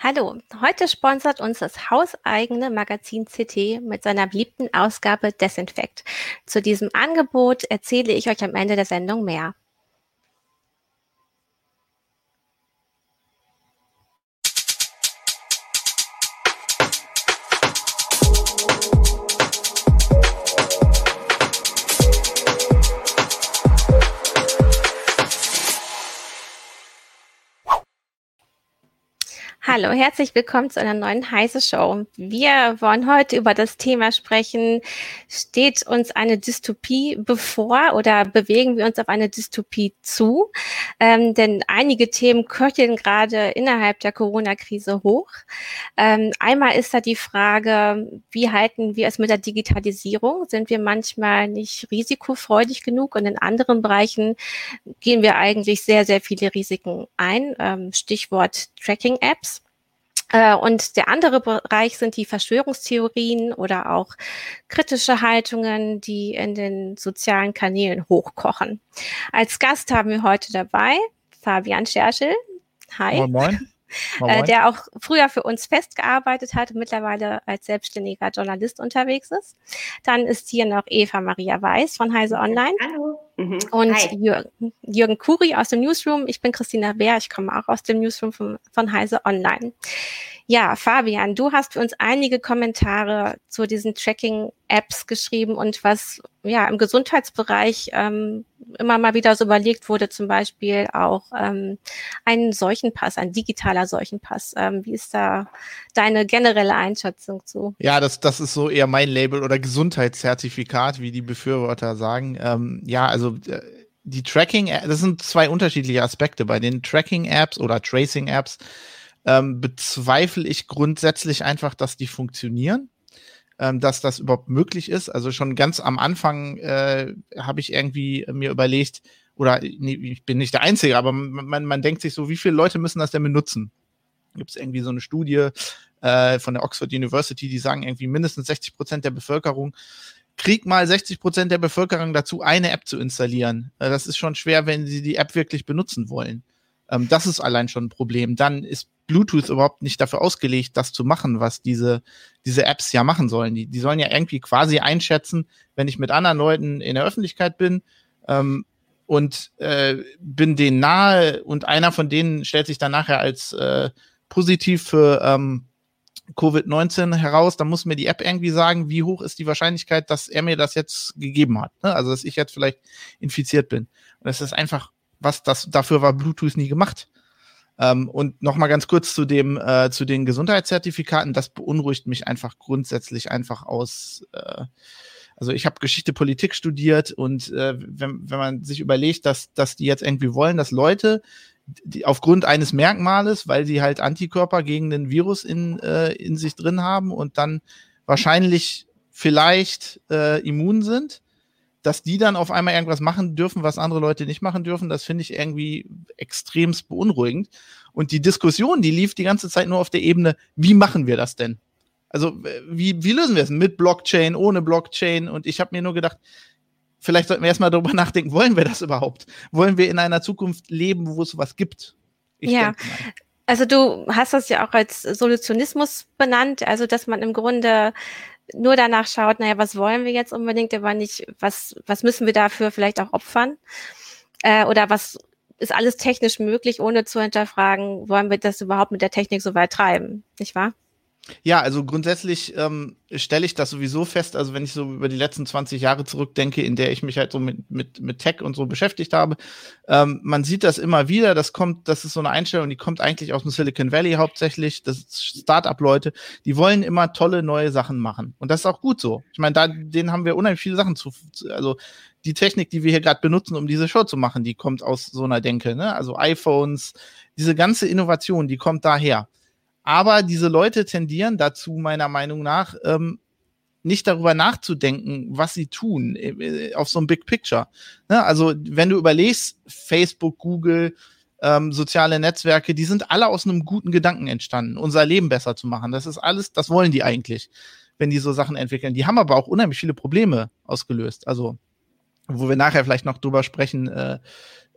Hallo, heute sponsert uns das hauseigene Magazin CT mit seiner beliebten Ausgabe Desinfekt. Zu diesem Angebot erzähle ich euch am Ende der Sendung mehr. Hallo, herzlich willkommen zu einer neuen Heise Show. Wir wollen heute über das Thema sprechen, steht uns eine Dystopie bevor oder bewegen wir uns auf eine Dystopie zu? Ähm, denn einige Themen köcheln gerade innerhalb der Corona-Krise hoch. Ähm, einmal ist da die Frage, wie halten wir es mit der Digitalisierung? Sind wir manchmal nicht risikofreudig genug? Und in anderen Bereichen gehen wir eigentlich sehr, sehr viele Risiken ein. Ähm, Stichwort Tracking-Apps. Äh, und der andere Bereich sind die Verschwörungstheorien oder auch kritische Haltungen, die in den sozialen Kanälen hochkochen. Als Gast haben wir heute dabei Fabian Scherschel. Hi. Moin, moin. Äh, der auch früher für uns festgearbeitet hat und mittlerweile als selbstständiger Journalist unterwegs ist. Dann ist hier noch Eva Maria Weiß von Heise Online. Hallo. Mhm. Und Jürgen, Jürgen Kuri aus dem Newsroom. Ich bin Christina Bär, ich komme auch aus dem Newsroom von, von Heise Online. Ja, Fabian, du hast für uns einige Kommentare zu diesen Tracking-Apps geschrieben und was ja im Gesundheitsbereich ähm, immer mal wieder so überlegt wurde, zum Beispiel auch ähm, einen Seuchenpass, ein digitaler Seuchenpass. Ähm, wie ist da deine generelle Einschätzung zu? Ja, das, das ist so eher mein Label oder Gesundheitszertifikat, wie die Befürworter sagen. Ähm, ja, also äh, die Tracking, das sind zwei unterschiedliche Aspekte. Bei den Tracking-Apps oder Tracing-Apps ähm, bezweifle ich grundsätzlich einfach, dass die funktionieren, ähm, dass das überhaupt möglich ist. Also schon ganz am Anfang äh, habe ich irgendwie mir überlegt, oder nee, ich bin nicht der Einzige, aber man, man denkt sich so, wie viele Leute müssen das denn benutzen? Gibt es irgendwie so eine Studie äh, von der Oxford University, die sagen irgendwie mindestens 60 Prozent der Bevölkerung krieg mal 60 Prozent der Bevölkerung dazu, eine App zu installieren. Äh, das ist schon schwer, wenn sie die App wirklich benutzen wollen. Ähm, das ist allein schon ein Problem. Dann ist Bluetooth überhaupt nicht dafür ausgelegt, das zu machen, was diese, diese Apps ja machen sollen. Die, die sollen ja irgendwie quasi einschätzen, wenn ich mit anderen Leuten in der Öffentlichkeit bin ähm, und äh, bin denen nahe und einer von denen stellt sich dann nachher als äh, positiv für ähm, Covid-19 heraus, dann muss mir die App irgendwie sagen, wie hoch ist die Wahrscheinlichkeit, dass er mir das jetzt gegeben hat. Ne? Also, dass ich jetzt vielleicht infiziert bin. Und das ist einfach, was das, dafür war Bluetooth nie gemacht. Ähm, und nochmal ganz kurz zu dem, äh, zu den Gesundheitszertifikaten. Das beunruhigt mich einfach grundsätzlich einfach aus. Äh, also ich habe Geschichte Politik studiert und äh, wenn, wenn man sich überlegt, dass, dass die jetzt irgendwie wollen, dass Leute die, aufgrund eines Merkmales, weil sie halt Antikörper gegen den Virus in, äh, in sich drin haben und dann wahrscheinlich vielleicht äh, immun sind, dass die dann auf einmal irgendwas machen dürfen, was andere Leute nicht machen dürfen, das finde ich irgendwie extremst beunruhigend. Und die Diskussion, die lief die ganze Zeit nur auf der Ebene, wie machen wir das denn? Also, wie, wie lösen wir es? Mit Blockchain, ohne Blockchain? Und ich habe mir nur gedacht, vielleicht sollten wir erstmal darüber nachdenken, wollen wir das überhaupt? Wollen wir in einer Zukunft leben, wo es sowas gibt? Ich ja. Also du hast das ja auch als Solutionismus benannt, also dass man im Grunde nur danach schaut, naja, was wollen wir jetzt unbedingt, aber nicht, was, was müssen wir dafür vielleicht auch opfern? Äh, oder was ist alles technisch möglich, ohne zu hinterfragen, wollen wir das überhaupt mit der Technik so weit treiben, nicht wahr? Ja, also grundsätzlich ähm, stelle ich das sowieso fest, also wenn ich so über die letzten 20 Jahre zurückdenke, in der ich mich halt so mit, mit, mit Tech und so beschäftigt habe, ähm, man sieht das immer wieder, das kommt, das ist so eine Einstellung, die kommt eigentlich aus dem Silicon Valley hauptsächlich, das Start-up-Leute, die wollen immer tolle neue Sachen machen. Und das ist auch gut so. Ich meine, da, denen haben wir unheimlich viele Sachen zu, also die Technik, die wir hier gerade benutzen, um diese Show zu machen, die kommt aus so einer Denke, ne? Also iPhones, diese ganze Innovation, die kommt daher. Aber diese Leute tendieren dazu, meiner Meinung nach, ähm, nicht darüber nachzudenken, was sie tun, äh, auf so ein Big Picture. Ne? Also, wenn du überlegst, Facebook, Google, ähm, soziale Netzwerke, die sind alle aus einem guten Gedanken entstanden, unser Leben besser zu machen. Das ist alles, das wollen die eigentlich, wenn die so Sachen entwickeln. Die haben aber auch unheimlich viele Probleme ausgelöst. Also, wo wir nachher vielleicht noch drüber sprechen, äh,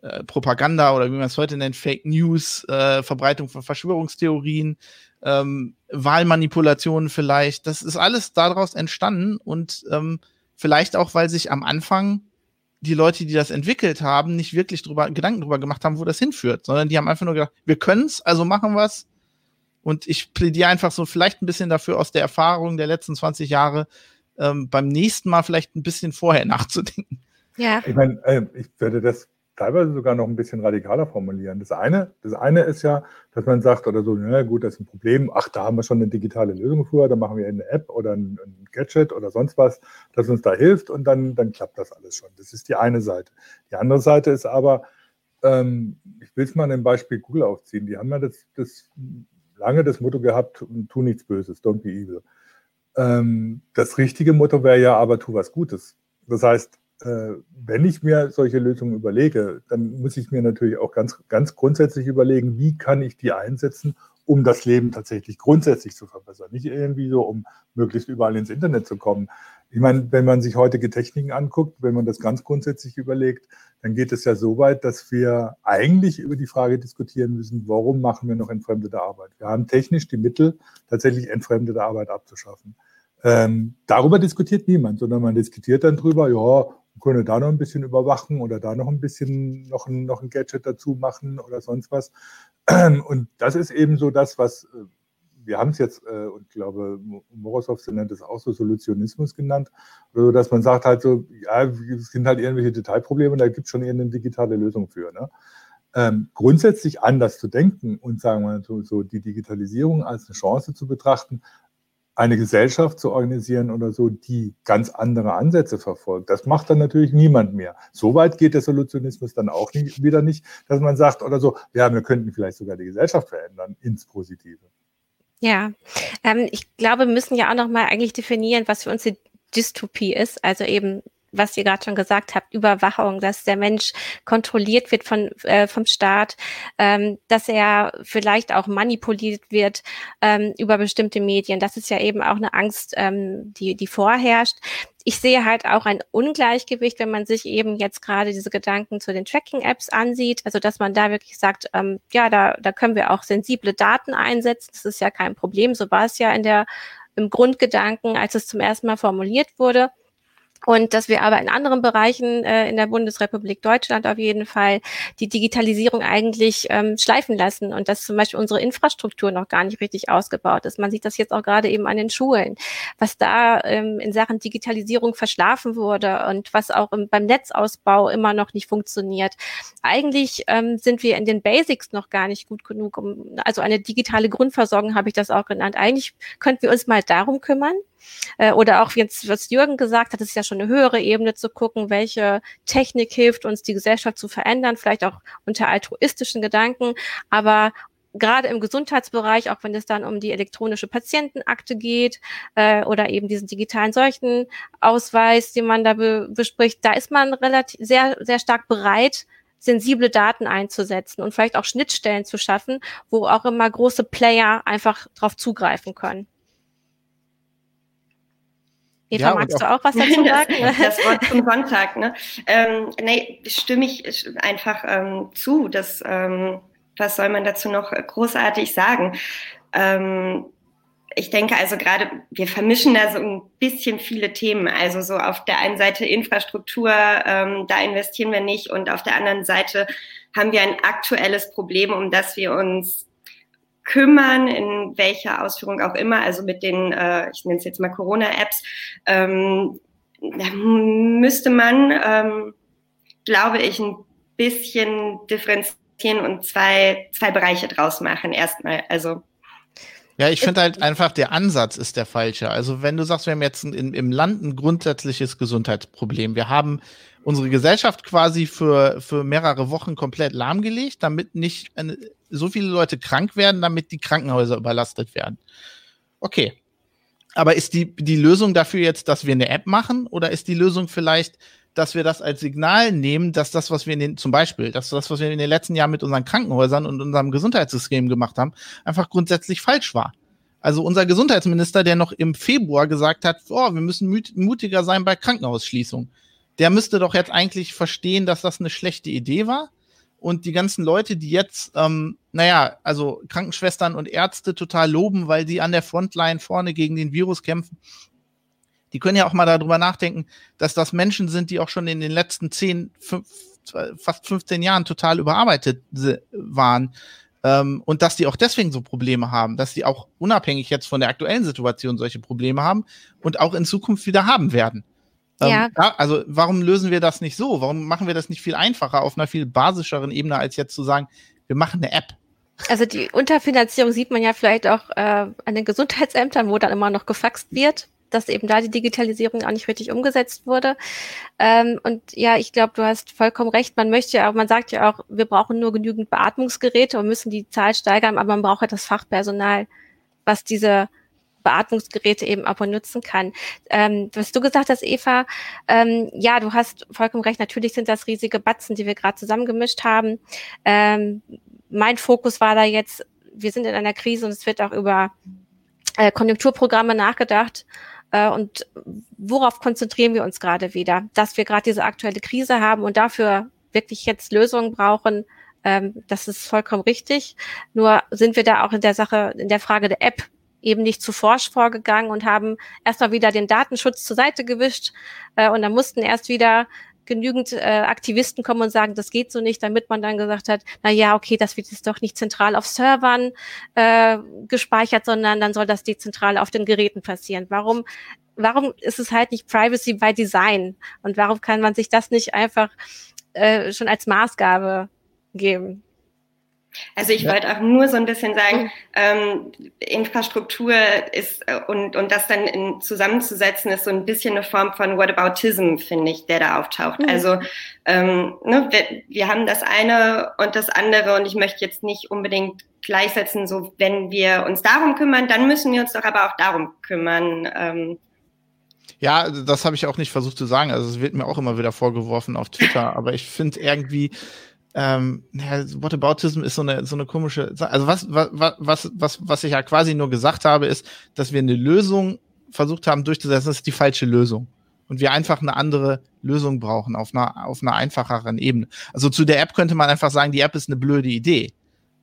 äh, Propaganda oder wie man es heute nennt, Fake News, äh, Verbreitung von Verschwörungstheorien, ähm, Wahlmanipulationen vielleicht. Das ist alles daraus entstanden und ähm, vielleicht auch, weil sich am Anfang die Leute, die das entwickelt haben, nicht wirklich drüber, Gedanken drüber gemacht haben, wo das hinführt, sondern die haben einfach nur gedacht, wir können's, also machen wir's. Und ich plädiere einfach so vielleicht ein bisschen dafür aus der Erfahrung der letzten 20 Jahre, ähm, beim nächsten Mal vielleicht ein bisschen vorher nachzudenken. Ja. Ich meine, äh, ich würde das teilweise sogar noch ein bisschen radikaler formulieren. Das eine, das eine ist ja, dass man sagt oder so, na gut, das ist ein Problem. Ach, da haben wir schon eine digitale Lösung früher, da machen wir eine App oder ein, ein Gadget oder sonst was, das uns da hilft und dann, dann klappt das alles schon. Das ist die eine Seite. Die andere Seite ist aber, ähm, ich will es mal ein Beispiel Google aufziehen. Die haben ja das, das lange das Motto gehabt, tu nichts Böses, don't be evil. Ähm, das richtige Motto wäre ja aber, tu was Gutes. Das heißt, wenn ich mir solche Lösungen überlege, dann muss ich mir natürlich auch ganz, ganz grundsätzlich überlegen, wie kann ich die einsetzen, um das Leben tatsächlich grundsätzlich zu verbessern. Nicht irgendwie so, um möglichst überall ins Internet zu kommen. Ich meine, wenn man sich heutige Techniken anguckt, wenn man das ganz grundsätzlich überlegt, dann geht es ja so weit, dass wir eigentlich über die Frage diskutieren müssen, warum machen wir noch entfremdete Arbeit? Wir haben technisch die Mittel, tatsächlich entfremdete Arbeit abzuschaffen. Ähm, darüber diskutiert niemand, sondern man diskutiert dann drüber, ja, können da noch ein bisschen überwachen oder da noch ein bisschen noch ein, noch ein Gadget dazu machen oder sonst was. Und das ist eben so das, was äh, wir haben es jetzt, äh, und glaube, Morozov nennt es auch so Solutionismus genannt, also, dass man sagt halt so, ja, es sind halt irgendwelche Detailprobleme, da gibt es schon irgendeine digitale Lösung für. Ne? Ähm, grundsätzlich anders zu denken und sagen wir so, so die Digitalisierung als eine Chance zu betrachten, eine Gesellschaft zu organisieren oder so, die ganz andere Ansätze verfolgt. Das macht dann natürlich niemand mehr. So weit geht der Solutionismus dann auch nicht, wieder nicht, dass man sagt oder so, ja, wir könnten vielleicht sogar die Gesellschaft verändern ins Positive. Ja, ähm, ich glaube, wir müssen ja auch noch mal eigentlich definieren, was für uns die Dystopie ist. Also eben was ihr gerade schon gesagt habt, Überwachung, dass der Mensch kontrolliert wird von, äh, vom Staat, ähm, dass er vielleicht auch manipuliert wird ähm, über bestimmte Medien. Das ist ja eben auch eine Angst, ähm, die, die vorherrscht. Ich sehe halt auch ein Ungleichgewicht, wenn man sich eben jetzt gerade diese Gedanken zu den Tracking-Apps ansieht. Also, dass man da wirklich sagt, ähm, ja, da, da können wir auch sensible Daten einsetzen. Das ist ja kein Problem. So war es ja in der, im Grundgedanken, als es zum ersten Mal formuliert wurde und dass wir aber in anderen Bereichen äh, in der Bundesrepublik Deutschland auf jeden Fall die Digitalisierung eigentlich ähm, schleifen lassen und dass zum Beispiel unsere Infrastruktur noch gar nicht richtig ausgebaut ist. Man sieht das jetzt auch gerade eben an den Schulen, was da ähm, in Sachen Digitalisierung verschlafen wurde und was auch im, beim Netzausbau immer noch nicht funktioniert. Eigentlich ähm, sind wir in den Basics noch gar nicht gut genug. Um, also eine digitale Grundversorgung habe ich das auch genannt. Eigentlich könnten wir uns mal darum kümmern, äh, oder auch jetzt, was Jürgen gesagt hat, ist ja schon eine höhere Ebene zu gucken, welche Technik hilft uns, die Gesellschaft zu verändern, vielleicht auch unter altruistischen Gedanken, aber gerade im Gesundheitsbereich, auch wenn es dann um die elektronische Patientenakte geht äh, oder eben diesen digitalen Seuchenausweis, den man da be bespricht, da ist man relativ sehr sehr stark bereit, sensible Daten einzusetzen und vielleicht auch Schnittstellen zu schaffen, wo auch immer große Player einfach drauf zugreifen können. Eva, ja, magst auch, du auch was dazu sagen? Das, das Wort zum Sonntag, ne? Ähm, nee, stimme ich einfach ähm, zu. Das, ähm, was soll man dazu noch großartig sagen? Ähm, ich denke also gerade, wir vermischen da so ein bisschen viele Themen. Also so auf der einen Seite Infrastruktur, ähm, da investieren wir nicht und auf der anderen Seite haben wir ein aktuelles Problem, um das wir uns kümmern, in welcher Ausführung auch immer, also mit den, äh, ich nenne es jetzt mal Corona-Apps, ähm, da müsste man, ähm, glaube ich, ein bisschen differenzieren und zwei, zwei Bereiche draus machen erstmal. Also ja, ich finde halt einfach, der Ansatz ist der falsche. Also wenn du sagst, wir haben jetzt in, im Land ein grundsätzliches Gesundheitsproblem. Wir haben unsere Gesellschaft quasi für, für mehrere Wochen komplett lahmgelegt, damit nicht so viele Leute krank werden, damit die Krankenhäuser überlastet werden. Okay. Aber ist die, die Lösung dafür jetzt, dass wir eine App machen oder ist die Lösung vielleicht, dass wir das als Signal nehmen, dass das, was wir in den, zum Beispiel, dass das, was wir in den letzten Jahren mit unseren Krankenhäusern und unserem Gesundheitssystem gemacht haben, einfach grundsätzlich falsch war. Also unser Gesundheitsminister, der noch im Februar gesagt hat, oh, wir müssen mutiger sein bei Krankenhausschließung, der müsste doch jetzt eigentlich verstehen, dass das eine schlechte Idee war und die ganzen Leute, die jetzt, ähm, naja, also Krankenschwestern und Ärzte total loben, weil sie an der Frontline vorne gegen den Virus kämpfen, die können ja auch mal darüber nachdenken, dass das Menschen sind, die auch schon in den letzten 10, 5, fast 15 Jahren total überarbeitet waren. Ähm, und dass die auch deswegen so Probleme haben, dass die auch unabhängig jetzt von der aktuellen Situation solche Probleme haben und auch in Zukunft wieder haben werden. Ähm, ja. ja. Also warum lösen wir das nicht so? Warum machen wir das nicht viel einfacher auf einer viel basischeren Ebene, als jetzt zu sagen, wir machen eine App? Also die Unterfinanzierung sieht man ja vielleicht auch äh, an den Gesundheitsämtern, wo dann immer noch gefaxt wird, dass eben da die Digitalisierung auch nicht richtig umgesetzt wurde. Ähm, und ja, ich glaube, du hast vollkommen recht. Man möchte ja auch, man sagt ja auch, wir brauchen nur genügend Beatmungsgeräte und müssen die Zahl steigern, aber man braucht halt das Fachpersonal, was diese Beatmungsgeräte eben auch benutzen kann. Ähm, was du gesagt hast, Eva, ähm, ja, du hast vollkommen recht. Natürlich sind das riesige Batzen, die wir gerade zusammengemischt haben. Ähm, mein Fokus war da jetzt, wir sind in einer Krise und es wird auch über äh, Konjunkturprogramme nachgedacht. Äh, und worauf konzentrieren wir uns gerade wieder? Dass wir gerade diese aktuelle Krise haben und dafür wirklich jetzt Lösungen brauchen, ähm, das ist vollkommen richtig. Nur sind wir da auch in der Sache, in der Frage der App eben nicht zu forsch vorgegangen und haben erstmal wieder den Datenschutz zur Seite gewischt äh, und dann mussten erst wieder genügend äh, Aktivisten kommen und sagen, das geht so nicht, damit man dann gesagt hat, na ja, okay, das wird jetzt doch nicht zentral auf Servern äh, gespeichert, sondern dann soll das dezentral auf den Geräten passieren. Warum, warum ist es halt nicht Privacy by Design? Und warum kann man sich das nicht einfach äh, schon als Maßgabe geben? Also ich ja. wollte auch nur so ein bisschen sagen, mhm. ähm, Infrastruktur ist äh, und, und das dann in, zusammenzusetzen, ist so ein bisschen eine Form von Whataboutism, finde ich, der da auftaucht. Mhm. Also ähm, ne, wir, wir haben das eine und das andere und ich möchte jetzt nicht unbedingt gleichsetzen, so wenn wir uns darum kümmern, dann müssen wir uns doch aber auch darum kümmern. Ähm, ja, das habe ich auch nicht versucht zu sagen. Also es wird mir auch immer wieder vorgeworfen auf Twitter, aber ich finde irgendwie, ähm, Whataboutism ist so eine, so eine komische, also was, was, was, was, was ich ja quasi nur gesagt habe, ist, dass wir eine Lösung versucht haben durchzusetzen, das ist die falsche Lösung. Und wir einfach eine andere Lösung brauchen auf einer, auf einer einfacheren Ebene. Also zu der App könnte man einfach sagen, die App ist eine blöde Idee.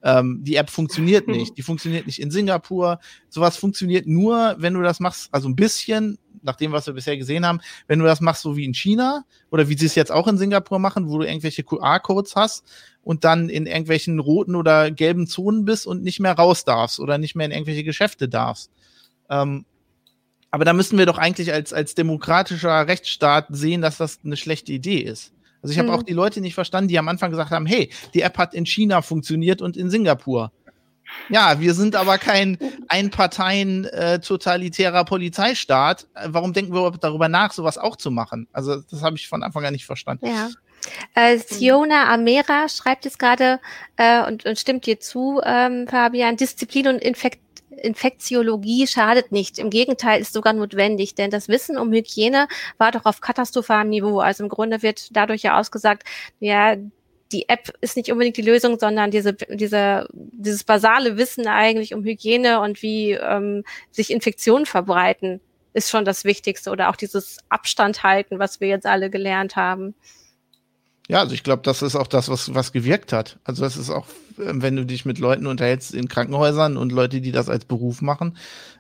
Ähm, die App funktioniert nicht. Die funktioniert nicht in Singapur. Sowas funktioniert nur, wenn du das machst, also ein bisschen, nach dem, was wir bisher gesehen haben, wenn du das machst, so wie in China oder wie sie es jetzt auch in Singapur machen, wo du irgendwelche QR-Codes hast und dann in irgendwelchen roten oder gelben Zonen bist und nicht mehr raus darfst oder nicht mehr in irgendwelche Geschäfte darfst. Ähm, aber da müssen wir doch eigentlich als, als demokratischer Rechtsstaat sehen, dass das eine schlechte Idee ist. Also ich habe mhm. auch die Leute nicht verstanden, die am Anfang gesagt haben, hey, die App hat in China funktioniert und in Singapur. Ja, wir sind aber kein Einparteien äh, totalitärer Polizeistaat. Warum denken wir darüber nach, sowas auch zu machen? Also das habe ich von Anfang an nicht verstanden. Ja. Äh, Siona Amera schreibt jetzt gerade äh, und, und stimmt dir zu, ähm, Fabian, Disziplin und Infekt Infektiologie schadet nicht. Im Gegenteil ist sogar notwendig, denn das Wissen um Hygiene war doch auf katastrophalem Niveau. Also im Grunde wird dadurch ja ausgesagt, ja, die App ist nicht unbedingt die Lösung, sondern diese, diese, dieses basale Wissen eigentlich um Hygiene und wie ähm, sich Infektionen verbreiten, ist schon das Wichtigste. Oder auch dieses Abstand halten, was wir jetzt alle gelernt haben. Ja, also ich glaube, das ist auch das, was, was gewirkt hat. Also das ist auch, ähm, wenn du dich mit Leuten unterhältst in Krankenhäusern und Leute, die das als Beruf machen,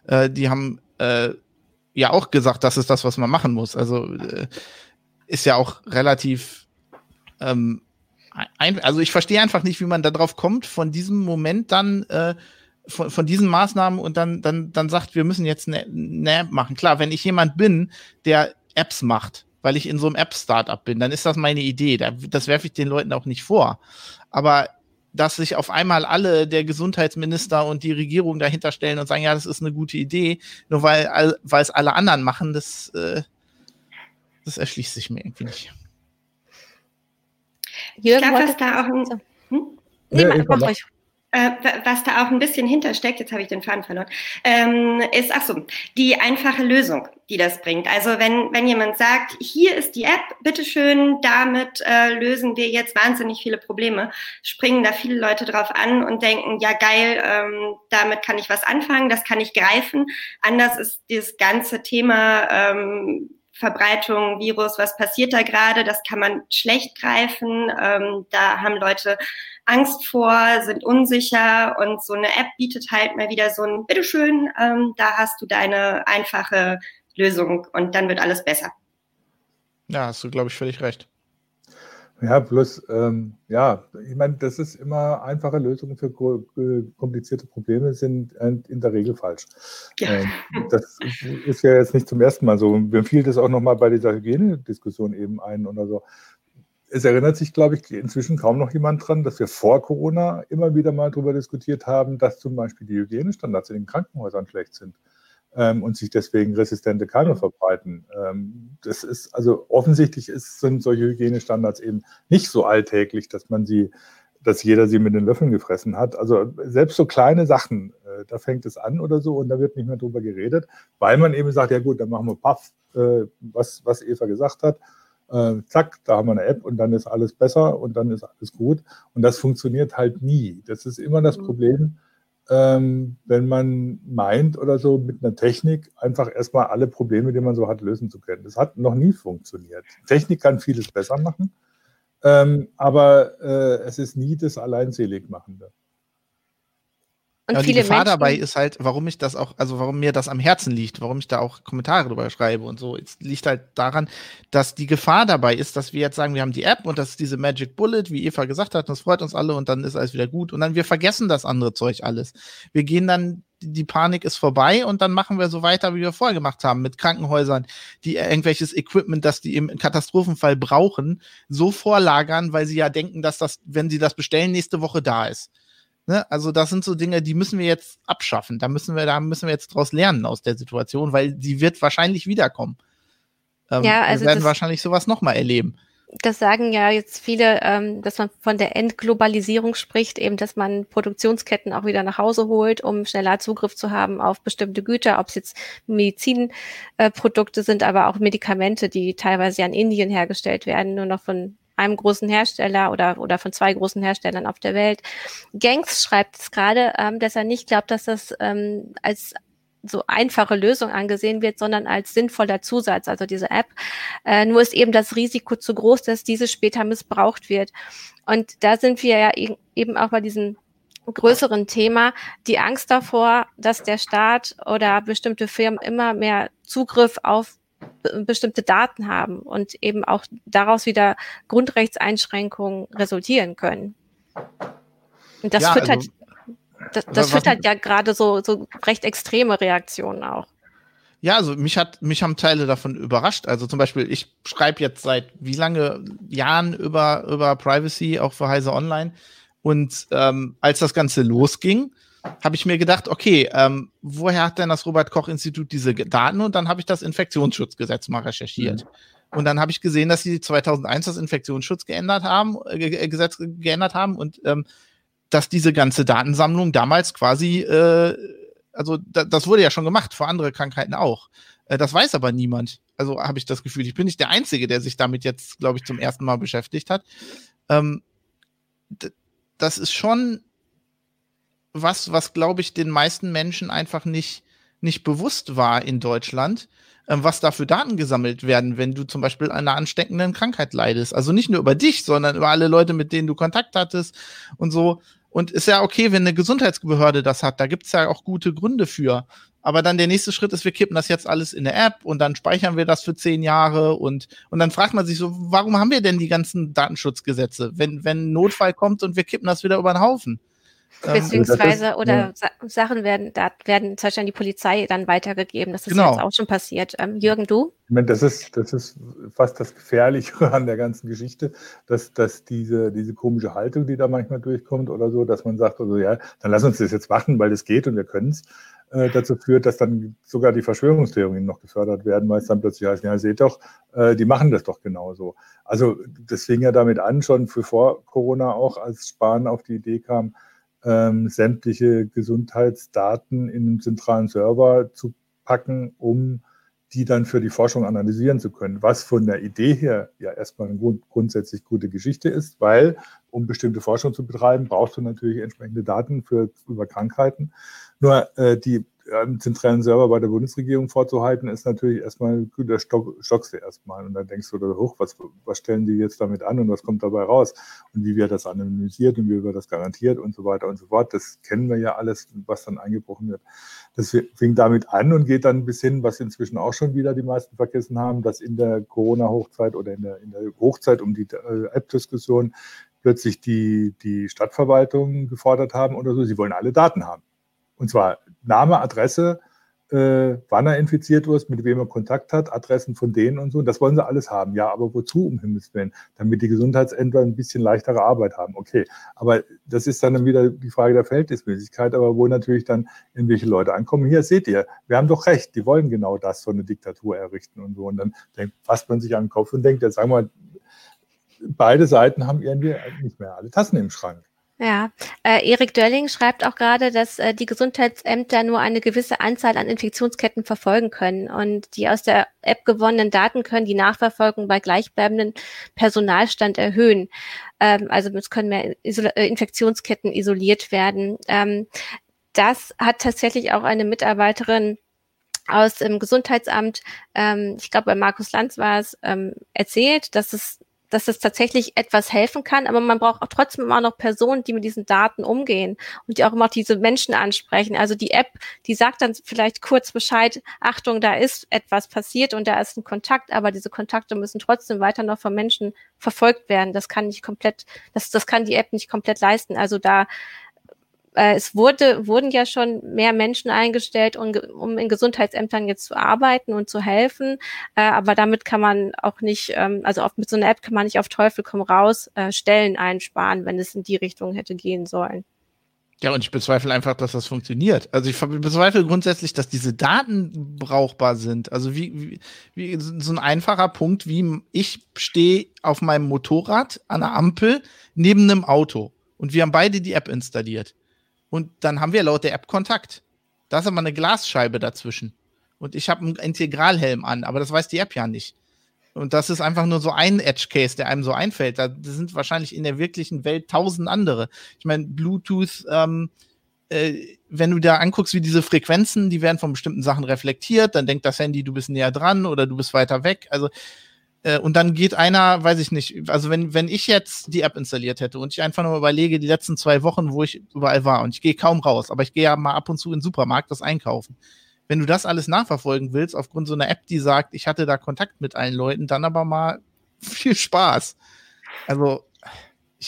äh, die haben äh, ja auch gesagt, das ist das, was man machen muss. Also äh, ist ja auch relativ ähm, ein, also ich verstehe einfach nicht, wie man da drauf kommt, von diesem Moment dann äh, von, von diesen Maßnahmen und dann, dann, dann sagt, wir müssen jetzt eine, eine App machen. Klar, wenn ich jemand bin, der Apps macht, weil ich in so einem App-Startup bin, dann ist das meine Idee. Das werfe ich den Leuten auch nicht vor. Aber dass sich auf einmal alle, der Gesundheitsminister und die Regierung dahinter stellen und sagen, ja, das ist eine gute Idee, nur weil, weil es alle anderen machen, das, äh, das erschließt sich mir irgendwie nicht. Jürgen, ich glaube, dass da auch ein, hm? nee, nee, mach. Äh, was da auch ein bisschen hintersteckt, jetzt habe ich den Faden verloren, ähm, ist, ach so, die einfache Lösung, die das bringt. Also wenn, wenn jemand sagt, hier ist die App, bitteschön, damit äh, lösen wir jetzt wahnsinnig viele Probleme, springen da viele Leute drauf an und denken, ja geil, ähm, damit kann ich was anfangen, das kann ich greifen. Anders ist dieses ganze Thema ähm, Verbreitung, Virus, was passiert da gerade? Das kann man schlecht greifen. Ähm, da haben Leute Angst vor, sind unsicher und so eine App bietet halt mal wieder so ein, bitteschön, ähm, da hast du deine einfache Lösung und dann wird alles besser. Ja, hast du, glaube ich, völlig recht. Ja, plus, ähm, ja, ich meine, das ist immer einfache Lösungen für komplizierte Probleme sind in der Regel falsch. Ja. Ähm, das ist ja jetzt nicht zum ersten Mal so. Mir fiel das auch nochmal bei dieser Hygienediskussion eben ein oder so. Es erinnert sich, glaube ich, inzwischen kaum noch jemand dran, dass wir vor Corona immer wieder mal darüber diskutiert haben, dass zum Beispiel die Hygienestandards in den Krankenhäusern schlecht sind ähm, und sich deswegen resistente Keime mhm. verbreiten. Ähm, das ist also offensichtlich ist, sind solche Hygienestandards eben nicht so alltäglich, dass man sie, dass jeder sie mit den Löffeln gefressen hat. Also selbst so kleine Sachen, äh, da fängt es an oder so und da wird nicht mehr drüber geredet, weil man eben sagt, ja gut, dann machen wir Puff, äh, was, was Eva gesagt hat. Äh, zack, da haben wir eine App und dann ist alles besser und dann ist alles gut. Und das funktioniert halt nie. Das ist immer das mhm. Problem ähm, wenn man meint oder so mit einer Technik einfach erstmal alle Probleme, die man so hat, lösen zu können. Das hat noch nie funktioniert. Technik kann vieles besser machen, ähm, aber äh, es ist nie das Alleinseligmachende. Und ja, die Gefahr Menschen dabei ist halt, warum ich das auch, also warum mir das am Herzen liegt, warum ich da auch Kommentare drüber schreibe und so. Es liegt halt daran, dass die Gefahr dabei ist, dass wir jetzt sagen, wir haben die App und das ist diese Magic Bullet, wie Eva gesagt hat, das freut uns alle und dann ist alles wieder gut und dann wir vergessen das andere Zeug alles. Wir gehen dann, die Panik ist vorbei und dann machen wir so weiter, wie wir vorher gemacht haben, mit Krankenhäusern, die irgendwelches Equipment, das die im Katastrophenfall brauchen, so vorlagern, weil sie ja denken, dass das, wenn sie das bestellen, nächste Woche da ist. Ne? Also das sind so Dinge, die müssen wir jetzt abschaffen. Da müssen wir, da müssen wir jetzt draus lernen aus der Situation, weil die wird wahrscheinlich wiederkommen. Ähm, ja, also wir werden wahrscheinlich sowas nochmal erleben. Das sagen ja jetzt viele, ähm, dass man von der Entglobalisierung spricht, eben, dass man Produktionsketten auch wieder nach Hause holt, um schneller Zugriff zu haben auf bestimmte Güter, ob es jetzt Medizinprodukte äh, sind, aber auch Medikamente, die teilweise ja in Indien hergestellt werden, nur noch von einem großen Hersteller oder, oder von zwei großen Herstellern auf der Welt. Gangs schreibt es gerade, ähm, dass er nicht glaubt, dass das ähm, als so einfache Lösung angesehen wird, sondern als sinnvoller Zusatz, also diese App. Äh, nur ist eben das Risiko zu groß, dass diese später missbraucht wird. Und da sind wir ja eben auch bei diesem größeren Thema, die Angst davor, dass der Staat oder bestimmte Firmen immer mehr Zugriff auf bestimmte Daten haben und eben auch daraus wieder Grundrechtseinschränkungen resultieren können. Und das ja, führt halt, also, das, das führt halt ja gerade so, so recht extreme Reaktionen auch. Ja, also mich hat, mich haben Teile davon überrascht. Also zum Beispiel, ich schreibe jetzt seit wie lange Jahren über, über Privacy, auch für Heise Online. Und ähm, als das Ganze losging, habe ich mir gedacht, okay, ähm, woher hat denn das Robert Koch Institut diese Daten? Und dann habe ich das Infektionsschutzgesetz mal recherchiert. Mhm. Und dann habe ich gesehen, dass sie 2001 das Infektionsschutz geändert haben, äh, Gesetz geändert haben und ähm, dass diese ganze Datensammlung damals quasi, äh, also da, das wurde ja schon gemacht, für andere Krankheiten auch. Äh, das weiß aber niemand. Also habe ich das Gefühl, ich bin nicht der Einzige, der sich damit jetzt, glaube ich, zum ersten Mal beschäftigt hat. Ähm, das ist schon was, was glaube ich den meisten Menschen einfach nicht, nicht bewusst war in Deutschland, äh, was da für Daten gesammelt werden, wenn du zum Beispiel an einer ansteckenden Krankheit leidest. Also nicht nur über dich, sondern über alle Leute, mit denen du Kontakt hattest und so. Und ist ja okay, wenn eine Gesundheitsbehörde das hat. Da gibt's ja auch gute Gründe für. Aber dann der nächste Schritt ist, wir kippen das jetzt alles in eine App und dann speichern wir das für zehn Jahre und, und dann fragt man sich so, warum haben wir denn die ganzen Datenschutzgesetze, wenn, wenn ein Notfall kommt und wir kippen das wieder über den Haufen? Beziehungsweise ist, oder ja. Sa Sachen werden, da werden zum Beispiel an die Polizei dann weitergegeben. Das ist genau. jetzt auch schon passiert. Ähm, Jürgen, du? Ich meine, das ist, das ist fast das Gefährliche an der ganzen Geschichte, dass, dass diese, diese komische Haltung, die da manchmal durchkommt oder so, dass man sagt, also ja, dann lass uns das jetzt machen, weil es geht und wir können es, äh, dazu führt, dass dann sogar die Verschwörungstheorien noch gefördert werden, weil es dann plötzlich heißt, ja, seht doch, äh, die machen das doch genauso. Also das fing ja damit an, schon für vor Corona auch, als Spahn auf die Idee kam, ähm, sämtliche Gesundheitsdaten in einen zentralen Server zu packen, um die dann für die Forschung analysieren zu können, was von der Idee her ja erstmal eine grund grundsätzlich gute Geschichte ist, weil um bestimmte Forschung zu betreiben, brauchst du natürlich entsprechende Daten für über Krankheiten. Nur äh, die im zentralen Server bei der Bundesregierung vorzuhalten, ist natürlich erstmal, da stock, stockst du erstmal und dann denkst du, hoch, was, was stellen die jetzt damit an und was kommt dabei raus und wie wird das anonymisiert und wie wird das garantiert und so weiter und so fort. Das kennen wir ja alles, was dann eingebrochen wird. Das fing damit an und geht dann bis hin, was inzwischen auch schon wieder die meisten vergessen haben, dass in der Corona-Hochzeit oder in der, in der Hochzeit um die äh, App-Diskussion plötzlich die, die Stadtverwaltung gefordert haben oder so. Sie wollen alle Daten haben. Und zwar Name, Adresse, äh, wann er infiziert ist, mit wem er Kontakt hat, Adressen von denen und so. Das wollen sie alles haben. Ja, aber wozu, um Himmels Willen? Damit die Gesundheitsämter ein bisschen leichtere Arbeit haben. Okay, aber das ist dann wieder die Frage der Verhältnismäßigkeit, aber wo natürlich dann irgendwelche Leute ankommen. Hier seht ihr, wir haben doch recht, die wollen genau das, so eine Diktatur errichten und so. Und dann denkt, fasst man sich an den Kopf und denkt, jetzt sagen wir, beide Seiten haben irgendwie nicht mehr alle Tassen im Schrank. Ja, äh, Erik Dölling schreibt auch gerade, dass äh, die Gesundheitsämter nur eine gewisse Anzahl an Infektionsketten verfolgen können und die aus der App gewonnenen Daten können die Nachverfolgung bei gleichbleibendem Personalstand erhöhen. Ähm, also es können mehr Isol äh, Infektionsketten isoliert werden. Ähm, das hat tatsächlich auch eine Mitarbeiterin aus dem Gesundheitsamt, ähm, ich glaube bei Markus Lanz war es, ähm, erzählt, dass es dass es tatsächlich etwas helfen kann, aber man braucht auch trotzdem immer noch Personen, die mit diesen Daten umgehen und die auch immer diese Menschen ansprechen. Also die App, die sagt dann vielleicht kurz Bescheid, Achtung, da ist etwas passiert und da ist ein Kontakt, aber diese Kontakte müssen trotzdem weiter noch von Menschen verfolgt werden. Das kann nicht komplett, das, das kann die App nicht komplett leisten. Also da äh, es wurde, wurden ja schon mehr Menschen eingestellt, um, um in Gesundheitsämtern jetzt zu arbeiten und zu helfen. Äh, aber damit kann man auch nicht, ähm, also auf, mit so einer App kann man nicht auf Teufel komm raus äh, Stellen einsparen, wenn es in die Richtung hätte gehen sollen. Ja, und ich bezweifle einfach, dass das funktioniert. Also ich bezweifle grundsätzlich, dass diese Daten brauchbar sind. Also wie, wie, wie so ein einfacher Punkt, wie ich stehe auf meinem Motorrad an der Ampel neben einem Auto und wir haben beide die App installiert. Und dann haben wir laut der App Kontakt. Da ist aber eine Glasscheibe dazwischen. Und ich habe einen Integralhelm an, aber das weiß die App ja nicht. Und das ist einfach nur so ein Edge-Case, der einem so einfällt. Da sind wahrscheinlich in der wirklichen Welt tausend andere. Ich meine, Bluetooth, ähm, äh, wenn du da anguckst, wie diese Frequenzen, die werden von bestimmten Sachen reflektiert, dann denkt das Handy, du bist näher dran oder du bist weiter weg. Also äh, und dann geht einer, weiß ich nicht, also wenn, wenn ich jetzt die App installiert hätte und ich einfach nur überlege, die letzten zwei Wochen, wo ich überall war und ich gehe kaum raus, aber ich gehe ja mal ab und zu in den Supermarkt das einkaufen. Wenn du das alles nachverfolgen willst, aufgrund so einer App, die sagt, ich hatte da Kontakt mit allen Leuten, dann aber mal viel Spaß. Also,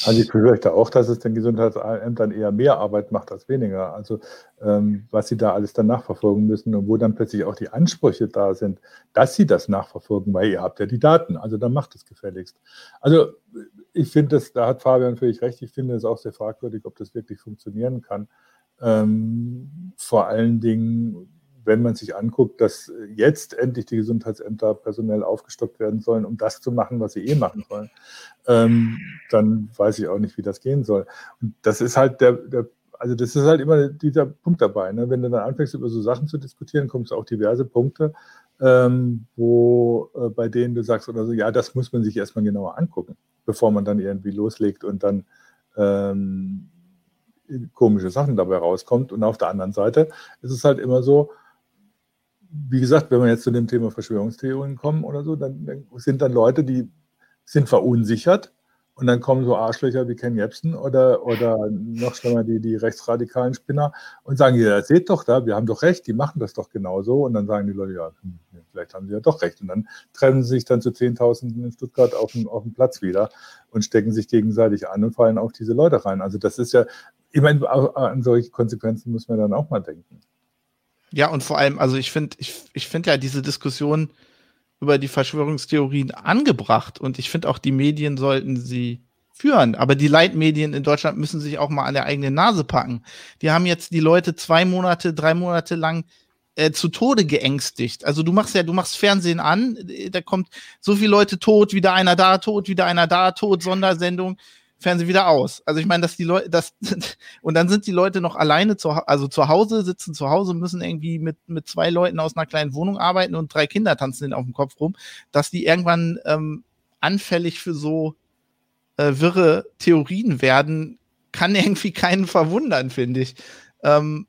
also ich befürchte auch, dass es den Gesundheitsämtern eher mehr Arbeit macht als weniger. Also ähm, was sie da alles dann nachverfolgen müssen und wo dann plötzlich auch die Ansprüche da sind, dass sie das nachverfolgen, weil ihr habt ja die Daten. Also dann macht es gefälligst. Also ich finde das, da hat Fabian völlig recht, ich finde es auch sehr fragwürdig, ob das wirklich funktionieren kann. Ähm, vor allen Dingen wenn man sich anguckt, dass jetzt endlich die Gesundheitsämter personell aufgestockt werden sollen, um das zu machen, was sie eh machen wollen, ähm, dann weiß ich auch nicht, wie das gehen soll. Und das ist halt der, der also das ist halt immer dieser Punkt dabei. Ne? Wenn du dann anfängst, über so Sachen zu diskutieren, kommst auch diverse Punkte, ähm, wo äh, bei denen du sagst oder so, ja, das muss man sich erstmal genauer angucken, bevor man dann irgendwie loslegt und dann ähm, komische Sachen dabei rauskommt. Und auf der anderen Seite ist es halt immer so, wie gesagt, wenn wir jetzt zu dem Thema Verschwörungstheorien kommen oder so, dann, dann sind dann Leute, die sind verunsichert und dann kommen so Arschlöcher wie Ken Jebsen oder, oder noch schlimmer die, die rechtsradikalen Spinner und sagen, ja, seht doch da, wir haben doch recht, die machen das doch genauso. Und dann sagen die Leute, ja, hm, vielleicht haben sie ja doch recht. Und dann trennen sie sich dann zu Zehntausenden in Stuttgart auf dem, auf dem Platz wieder und stecken sich gegenseitig an und fallen auf diese Leute rein. Also das ist ja, ich meine, an solche Konsequenzen muss man dann auch mal denken. Ja, und vor allem, also ich finde, ich, ich finde ja diese Diskussion über die Verschwörungstheorien angebracht und ich finde auch, die Medien sollten sie führen. Aber die Leitmedien in Deutschland müssen sich auch mal an der eigenen Nase packen. Die haben jetzt die Leute zwei Monate, drei Monate lang äh, zu Tode geängstigt. Also du machst ja, du machst Fernsehen an, äh, da kommt so viele Leute tot, wieder einer da tot, wieder einer da tot, Sondersendung. Fernsehen wieder aus. Also ich meine, dass die Leute, das und dann sind die Leute noch alleine zu, also zu Hause, sitzen zu Hause, müssen irgendwie mit, mit zwei Leuten aus einer kleinen Wohnung arbeiten und drei Kinder tanzen ihnen auf dem Kopf rum, dass die irgendwann ähm, anfällig für so äh, wirre Theorien werden, kann irgendwie keinen verwundern, finde ich. Ähm,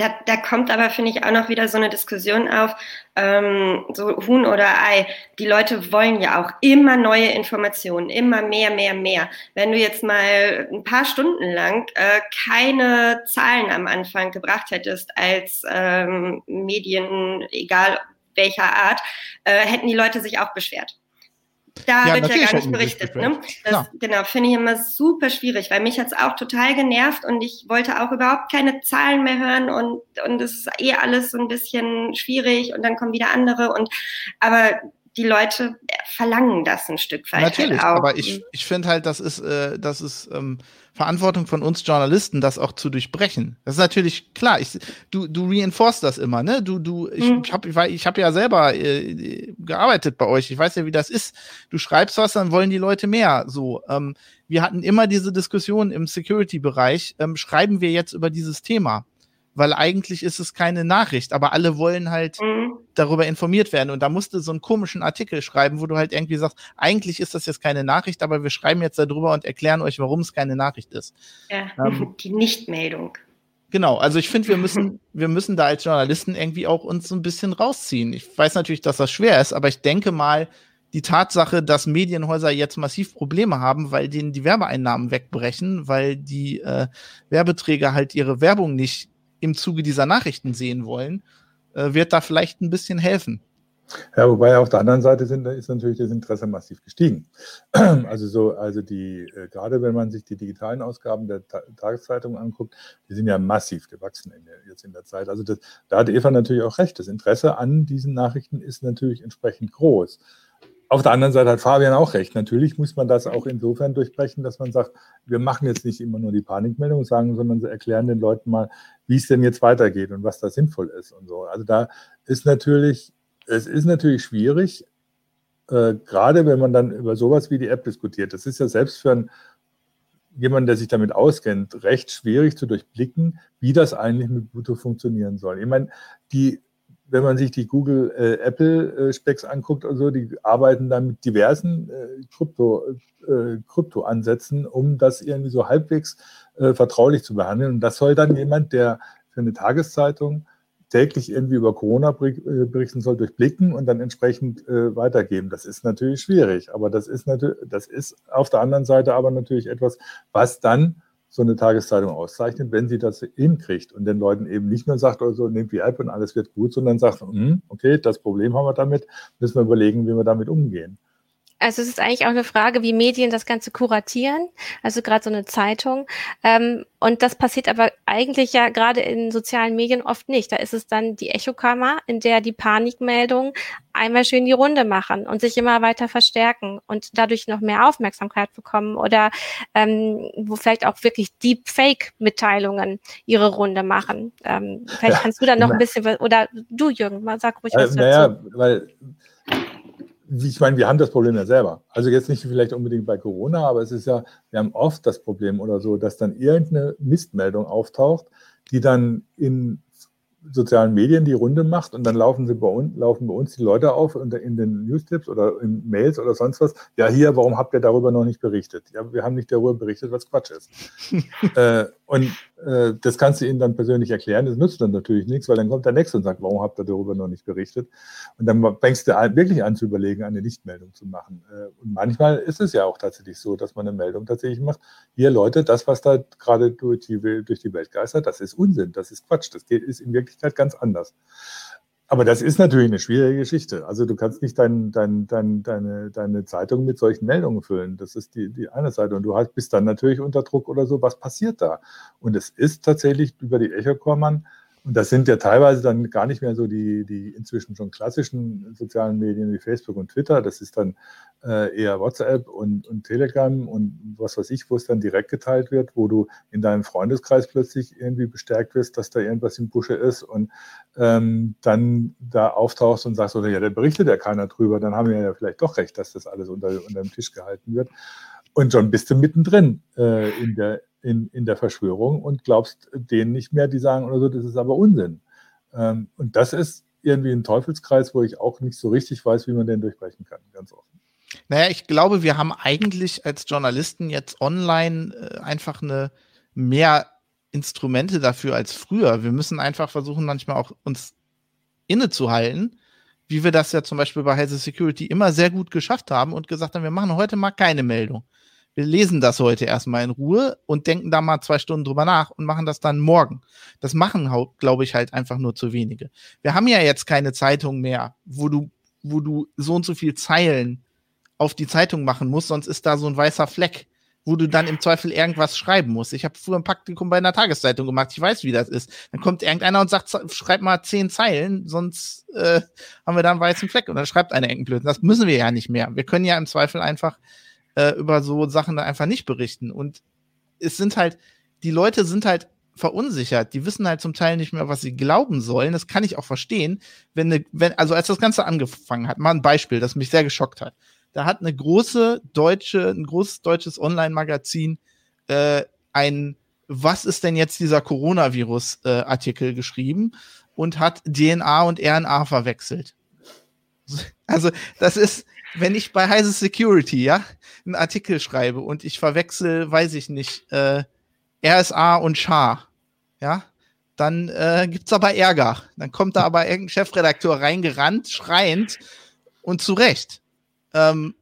da, da kommt aber, finde ich, auch noch wieder so eine Diskussion auf, ähm, so Huhn oder Ei. Die Leute wollen ja auch immer neue Informationen, immer mehr, mehr, mehr. Wenn du jetzt mal ein paar Stunden lang äh, keine Zahlen am Anfang gebracht hättest als ähm, Medien, egal welcher Art, äh, hätten die Leute sich auch beschwert. Da ja, wird ja gar nicht berichtet. Ne? Das, ja. Genau, finde ich immer super schwierig, weil mich hat es auch total genervt und ich wollte auch überhaupt keine Zahlen mehr hören und, und es ist eh alles so ein bisschen schwierig und dann kommen wieder andere und aber die Leute verlangen das ein Stück weit. Natürlich, halt aber ich, ich finde halt, das ist, äh, das ist ähm, Verantwortung von uns Journalisten, das auch zu durchbrechen. Das ist natürlich klar. Ich, du, du reinforst das immer, ne? Du, du, ich, mhm. ich habe ich hab ja selber äh, gearbeitet bei euch. Ich weiß ja, wie das ist. Du schreibst was, dann wollen die Leute mehr. So, ähm, wir hatten immer diese Diskussion im Security-Bereich. Ähm, schreiben wir jetzt über dieses Thema? Weil eigentlich ist es keine Nachricht, aber alle wollen halt mhm. darüber informiert werden. Und da musste so einen komischen Artikel schreiben, wo du halt irgendwie sagst, eigentlich ist das jetzt keine Nachricht, aber wir schreiben jetzt darüber und erklären euch, warum es keine Nachricht ist. Ja, ähm, die Nichtmeldung. Genau, also ich finde, wir müssen, wir müssen da als Journalisten irgendwie auch uns so ein bisschen rausziehen. Ich weiß natürlich, dass das schwer ist, aber ich denke mal, die Tatsache, dass Medienhäuser jetzt massiv Probleme haben, weil denen die Werbeeinnahmen wegbrechen, weil die äh, Werbeträger halt ihre Werbung nicht im Zuge dieser Nachrichten sehen wollen, äh, wird da vielleicht ein bisschen helfen. Ja, wobei auf der anderen Seite sind, ist natürlich das Interesse massiv gestiegen. Also so, also die, äh, gerade wenn man sich die digitalen Ausgaben der Ta Tageszeitung anguckt, die sind ja massiv gewachsen in der, jetzt in der Zeit. Also das, da hat Eva natürlich auch recht. Das Interesse an diesen Nachrichten ist natürlich entsprechend groß. Auf der anderen Seite hat Fabian auch recht. Natürlich muss man das auch insofern durchbrechen, dass man sagt, wir machen jetzt nicht immer nur die Panikmeldung sagen, sondern erklären den Leuten mal, wie es denn jetzt weitergeht und was da sinnvoll ist und so. Also da ist natürlich, es ist natürlich schwierig, äh, gerade wenn man dann über sowas wie die App diskutiert. Das ist ja selbst für einen, jemanden, der sich damit auskennt, recht schwierig zu durchblicken, wie das eigentlich mit Bluetooth funktionieren soll. Ich meine, die wenn man sich die Google äh, Apple äh, Specs anguckt und so, die arbeiten dann mit diversen äh, Krypto, äh, Krypto-Ansätzen, um das irgendwie so halbwegs äh, vertraulich zu behandeln. Und das soll dann jemand, der für eine Tageszeitung täglich irgendwie über Corona äh, berichten soll, durchblicken und dann entsprechend äh, weitergeben. Das ist natürlich schwierig, aber das ist natürlich, das ist auf der anderen Seite aber natürlich etwas, was dann so eine Tageszeitung auszeichnet, wenn sie das hinkriegt und den Leuten eben nicht nur sagt, also nehmt die App und alles wird gut, sondern sagt, hm, okay, das Problem haben wir damit, müssen wir überlegen, wie wir damit umgehen. Also es ist eigentlich auch eine Frage, wie Medien das Ganze kuratieren, also gerade so eine Zeitung. Ähm, und das passiert aber eigentlich ja gerade in sozialen Medien oft nicht. Da ist es dann die Echokammer, in der die Panikmeldungen einmal schön die Runde machen und sich immer weiter verstärken und dadurch noch mehr Aufmerksamkeit bekommen oder ähm, wo vielleicht auch wirklich Deepfake-Mitteilungen ihre Runde machen. Ähm, vielleicht ja, kannst du da noch ein bisschen, oder du Jürgen, mal sag ruhig was äh, dazu. Naja, weil ich meine, wir haben das Problem ja selber. Also jetzt nicht vielleicht unbedingt bei Corona, aber es ist ja, wir haben oft das Problem oder so, dass dann irgendeine Mistmeldung auftaucht, die dann in sozialen Medien die Runde macht und dann laufen sie bei uns, laufen bei uns die Leute auf und in den Newstips oder in Mails oder sonst was. Ja, hier, warum habt ihr darüber noch nicht berichtet? Ja, wir haben nicht darüber berichtet, was Quatsch ist. äh, und äh, das kannst du ihnen dann persönlich erklären. Das nützt dann natürlich nichts, weil dann kommt der Nächste und sagt, warum habt ihr darüber noch nicht berichtet? Und dann fängst du wirklich an zu überlegen, eine Nichtmeldung zu machen. Äh, und manchmal ist es ja auch tatsächlich so, dass man eine Meldung tatsächlich macht. Hier, Leute, das, was da gerade durch die, durch die Welt geistert, das ist Unsinn, das ist Quatsch, das geht, ist in Wirklichkeit ganz anders. Aber das ist natürlich eine schwierige Geschichte. Also du kannst nicht dein, dein, dein, deine, deine Zeitung mit solchen Meldungen füllen. Das ist die, die eine Seite. Und du hast, bist dann natürlich unter Druck oder so. Was passiert da? Und es ist tatsächlich über die Echo-Kormann und das sind ja teilweise dann gar nicht mehr so die, die inzwischen schon klassischen sozialen Medien wie Facebook und Twitter. Das ist dann äh, eher WhatsApp und, und Telegram und was weiß ich, wo es dann direkt geteilt wird, wo du in deinem Freundeskreis plötzlich irgendwie bestärkt wirst, dass da irgendwas im Busche ist und ähm, dann da auftauchst und sagst, oder ja, da berichtet ja keiner drüber, dann haben wir ja vielleicht doch recht, dass das alles unter, unter dem Tisch gehalten wird. Und schon bist du mittendrin äh, in der in, in der Verschwörung und glaubst denen nicht mehr, die sagen oder so, das ist aber Unsinn. Ähm, und das ist irgendwie ein Teufelskreis, wo ich auch nicht so richtig weiß, wie man den durchbrechen kann, ganz offen. Naja, ich glaube, wir haben eigentlich als Journalisten jetzt online äh, einfach eine mehr Instrumente dafür als früher. Wir müssen einfach versuchen, manchmal auch uns innezuhalten, wie wir das ja zum Beispiel bei Health Security immer sehr gut geschafft haben und gesagt haben, wir machen heute mal keine Meldung. Wir lesen das heute erstmal in Ruhe und denken da mal zwei Stunden drüber nach und machen das dann morgen. Das machen, glaube ich, halt einfach nur zu wenige. Wir haben ja jetzt keine Zeitung mehr, wo du, wo du so und so viel Zeilen auf die Zeitung machen musst, sonst ist da so ein weißer Fleck wo du dann im Zweifel irgendwas schreiben musst. Ich habe früher ein Praktikum bei einer Tageszeitung gemacht, ich weiß, wie das ist. Dann kommt irgendeiner und sagt, schreib mal zehn Zeilen, sonst äh, haben wir da einen weißen Fleck und dann schreibt einer irgendeinen Blödsinn. Das müssen wir ja nicht mehr. Wir können ja im Zweifel einfach äh, über so Sachen da einfach nicht berichten. Und es sind halt, die Leute sind halt verunsichert. Die wissen halt zum Teil nicht mehr, was sie glauben sollen. Das kann ich auch verstehen. Wenn, ne, wenn, also als das Ganze angefangen hat, mal ein Beispiel, das mich sehr geschockt hat da hat eine große deutsche, ein großes deutsches Online-Magazin äh, ein Was ist denn jetzt dieser Coronavirus-Artikel äh, geschrieben und hat DNA und RNA verwechselt. Also, das ist, wenn ich bei Heise Security, ja, einen Artikel schreibe und ich verwechsel, weiß ich nicht, äh, RSA und SHA, ja, dann äh, gibt's aber Ärger. Dann kommt da aber irgendein Chefredakteur reingerannt, schreiend und zu Recht. Ähm,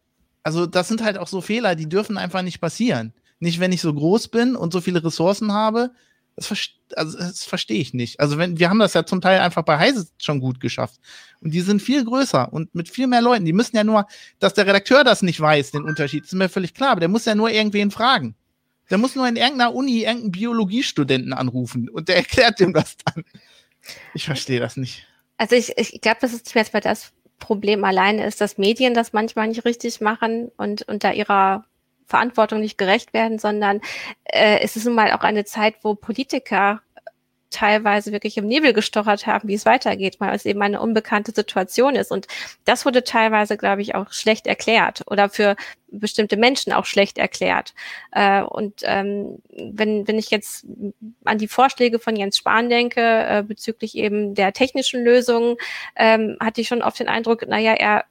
also das sind halt auch so Fehler, die dürfen einfach nicht passieren. Nicht, wenn ich so groß bin und so viele Ressourcen habe. Das, also, das verstehe ich nicht. Also wenn, wir haben das ja zum Teil einfach bei Heise schon gut geschafft. Und die sind viel größer und mit viel mehr Leuten. Die müssen ja nur, dass der Redakteur das nicht weiß, den Unterschied, ist mir völlig klar, aber der muss ja nur irgendwen fragen. Der muss nur in irgendeiner Uni irgendeinen Biologiestudenten anrufen und der erklärt dem das dann. Ich verstehe das nicht. Also ich, ich glaube, das ist jetzt mal das, Problem alleine ist, dass Medien das manchmal nicht richtig machen und unter ihrer Verantwortung nicht gerecht werden, sondern äh, es ist nun mal auch eine Zeit, wo Politiker teilweise wirklich im Nebel gestochert haben, wie es weitergeht, weil es eben eine unbekannte Situation ist. Und das wurde teilweise, glaube ich, auch schlecht erklärt oder für bestimmte Menschen auch schlecht erklärt. Äh, und ähm, wenn, wenn ich jetzt an die Vorschläge von Jens Spahn denke, äh, bezüglich eben der technischen Lösungen, ähm, hatte ich schon oft den Eindruck, naja, er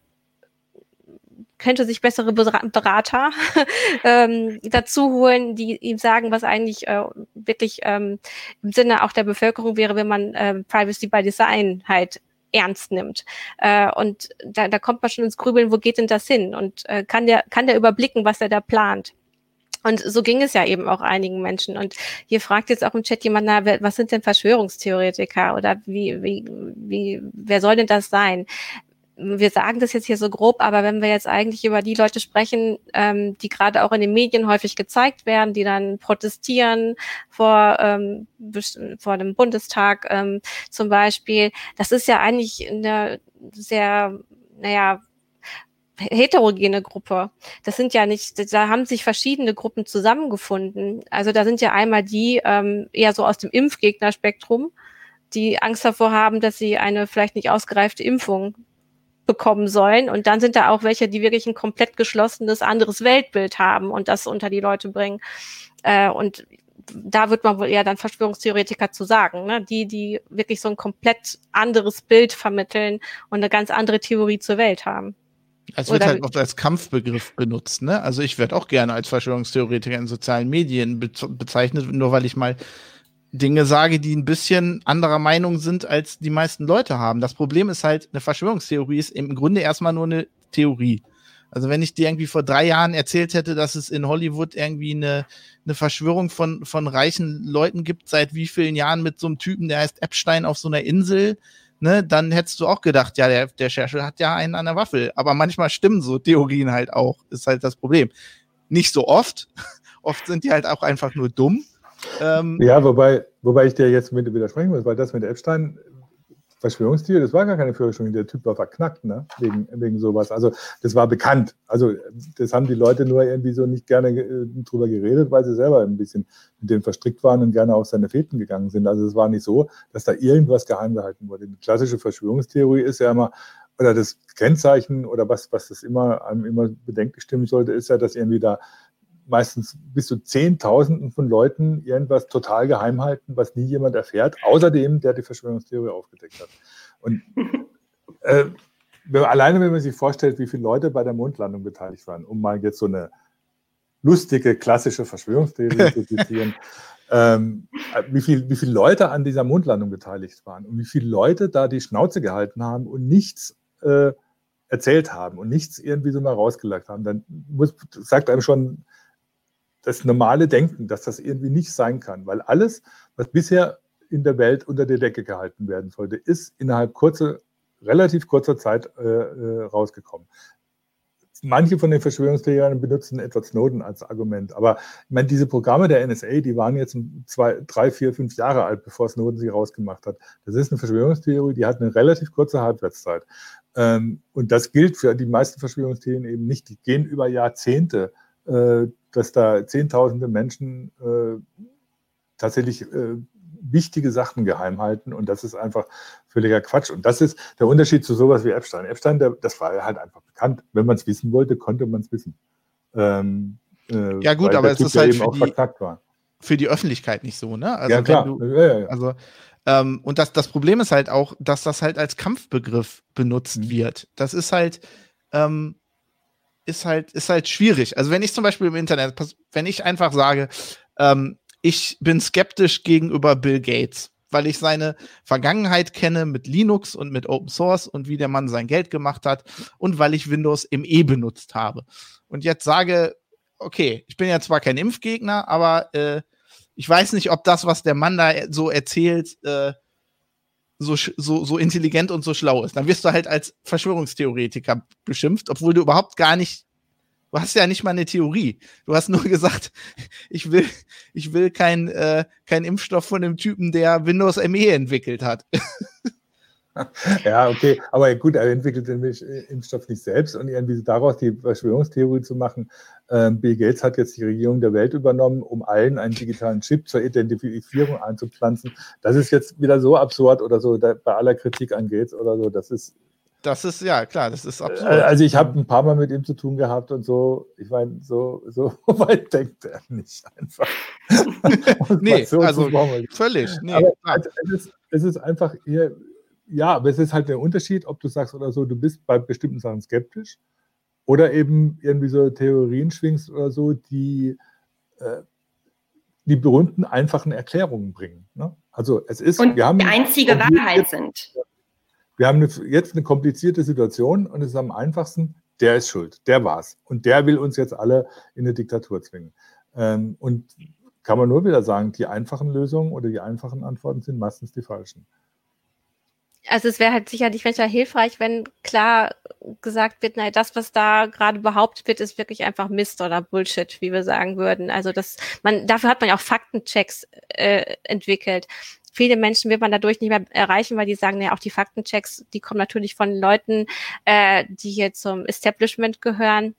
könnte sich bessere Berater ähm, dazu holen, die ihm sagen, was eigentlich äh, wirklich ähm, im Sinne auch der Bevölkerung wäre, wenn man äh, Privacy by Design halt ernst nimmt. Äh, und da, da kommt man schon ins Grübeln, wo geht denn das hin? Und äh, kann der, kann der überblicken, was er da plant? Und so ging es ja eben auch einigen Menschen. Und hier fragt jetzt auch im Chat jemand, na, was sind denn Verschwörungstheoretiker oder wie, wie, wie, wer soll denn das sein? Wir sagen das jetzt hier so grob, aber wenn wir jetzt eigentlich über die Leute sprechen, ähm, die gerade auch in den Medien häufig gezeigt werden, die dann protestieren vor, ähm, vor dem Bundestag ähm, zum Beispiel, das ist ja eigentlich eine sehr, naja, heterogene Gruppe. Das sind ja nicht, da haben sich verschiedene Gruppen zusammengefunden. Also da sind ja einmal die ähm, eher so aus dem Impfgegnerspektrum, die Angst davor haben, dass sie eine vielleicht nicht ausgereifte Impfung bekommen sollen. Und dann sind da auch welche, die wirklich ein komplett geschlossenes anderes Weltbild haben und das unter die Leute bringen. Äh, und da wird man wohl eher dann Verschwörungstheoretiker zu sagen, ne? die, die wirklich so ein komplett anderes Bild vermitteln und eine ganz andere Theorie zur Welt haben. Es wird Oder halt oft als Kampfbegriff benutzt, ne? Also ich werde auch gerne als Verschwörungstheoretiker in sozialen Medien be bezeichnet, nur weil ich mal Dinge sage, die ein bisschen anderer Meinung sind, als die meisten Leute haben. Das Problem ist halt, eine Verschwörungstheorie ist im Grunde erstmal nur eine Theorie. Also wenn ich dir irgendwie vor drei Jahren erzählt hätte, dass es in Hollywood irgendwie eine, eine Verschwörung von, von reichen Leuten gibt, seit wie vielen Jahren mit so einem Typen, der heißt Epstein auf so einer Insel, ne, dann hättest du auch gedacht, ja, der, der Scherschel hat ja einen an der Waffel. Aber manchmal stimmen so Theorien halt auch, ist halt das Problem. Nicht so oft. oft sind die halt auch einfach nur dumm. Ähm, ja, wobei, wobei ich dir jetzt mit widersprechen muss, weil das mit Epstein, Verschwörungstheorie, das war gar keine Verschwörung, der Typ war verknackt, ne? wegen, wegen sowas. Also das war bekannt. Also das haben die Leute nur irgendwie so nicht gerne äh, drüber geredet, weil sie selber ein bisschen mit dem verstrickt waren und gerne auf seine Fäden gegangen sind. Also es war nicht so, dass da irgendwas geheim gehalten wurde. Die klassische Verschwörungstheorie ist ja immer, oder das Kennzeichen oder was, was das immer einem immer bedenklich stimmen sollte, ist ja, dass irgendwie da meistens bis zu Zehntausenden von Leuten irgendwas total geheim halten, was nie jemand erfährt, außer dem, der die Verschwörungstheorie aufgedeckt hat. Und äh, alleine, wenn man sich vorstellt, wie viele Leute bei der Mondlandung beteiligt waren, um mal jetzt so eine lustige, klassische Verschwörungstheorie zu zitieren, ähm, wie, viel, wie viele Leute an dieser Mondlandung beteiligt waren und wie viele Leute da die Schnauze gehalten haben und nichts äh, erzählt haben und nichts irgendwie so mal rausgelagt haben, dann muss, sagt einem schon das normale Denken, dass das irgendwie nicht sein kann, weil alles, was bisher in der Welt unter der Decke gehalten werden sollte, ist innerhalb kurzer, relativ kurzer Zeit äh, äh rausgekommen manche von den Verschwörungstheoretikern benutzen Edward Snowden als Argument. Aber ich meine, diese Programme der NSA, die waren jetzt zwei, drei, vier, fünf Jahre alt, bevor Snowden sie rausgemacht hat. Das ist eine Verschwörungstheorie, die hat eine relativ kurze Halbwertszeit. Ähm, und das gilt für die meisten Verschwörungstheorien eben nicht. Die gehen über Jahrzehnte, äh, dass da Zehntausende Menschen äh, tatsächlich äh, wichtige Sachen geheim halten und das ist einfach völliger Quatsch. Und das ist der Unterschied zu sowas wie Epstein. Epstein, der, das war halt einfach bekannt. Wenn man es wissen wollte, konnte man es wissen. Ähm, äh, ja gut, aber es ist halt für die, für die, Öffentlichkeit nicht so, ne? Also ja, klar. Du, ja, ja, also ähm, und das, das Problem ist halt auch, dass das halt als Kampfbegriff benutzt mhm. wird. Das ist halt, ähm, ist halt, ist halt schwierig. Also wenn ich zum Beispiel im Internet, wenn ich einfach sage, ähm, ich bin skeptisch gegenüber Bill Gates, weil ich seine Vergangenheit kenne mit Linux und mit Open Source und wie der Mann sein Geld gemacht hat und weil ich Windows ME benutzt habe. Und jetzt sage, okay, ich bin ja zwar kein Impfgegner, aber äh, ich weiß nicht, ob das, was der Mann da so erzählt, äh, so, so, so intelligent und so schlau ist. Dann wirst du halt als Verschwörungstheoretiker beschimpft, obwohl du überhaupt gar nicht Du hast ja nicht mal eine Theorie. Du hast nur gesagt, ich will, ich will keinen äh, kein Impfstoff von dem Typen, der Windows ME entwickelt hat. Ja, okay, aber gut, er entwickelt den äh, Impfstoff nicht selbst und irgendwie daraus die Verschwörungstheorie zu machen. Ähm, Bill Gates hat jetzt die Regierung der Welt übernommen, um allen einen digitalen Chip zur Identifizierung einzupflanzen. Das ist jetzt wieder so absurd oder so bei aller Kritik an Gates oder so. Das ist das ist, ja, klar, das ist absolut. Äh, also ich habe ein paar Mal mit ihm zu tun gehabt und so, ich meine, so, so weit denkt er nicht einfach. nee, so also völlig. Nee, aber also, es, ist, es ist einfach hier, ja, aber es ist halt der Unterschied, ob du sagst oder so, du bist bei bestimmten Sachen skeptisch oder eben irgendwie so Theorien schwingst oder so, die äh, die berühmten einfachen Erklärungen bringen. Ne? Also es ist, und wir haben die einzige Wahrheit sind. Wir haben jetzt eine komplizierte Situation und es ist am einfachsten, der ist schuld, der war's. Und der will uns jetzt alle in eine Diktatur zwingen. Ähm, und kann man nur wieder sagen, die einfachen Lösungen oder die einfachen Antworten sind meistens die falschen. Also es wäre halt sicherlich manchmal hilfreich, wenn klar gesagt wird, naja, das, was da gerade behauptet wird, ist wirklich einfach Mist oder Bullshit, wie wir sagen würden. Also das, man, dafür hat man ja auch Faktenchecks äh, entwickelt viele Menschen wird man dadurch nicht mehr erreichen, weil die sagen, ja, auch die Faktenchecks, die kommen natürlich von Leuten, äh, die hier zum Establishment gehören.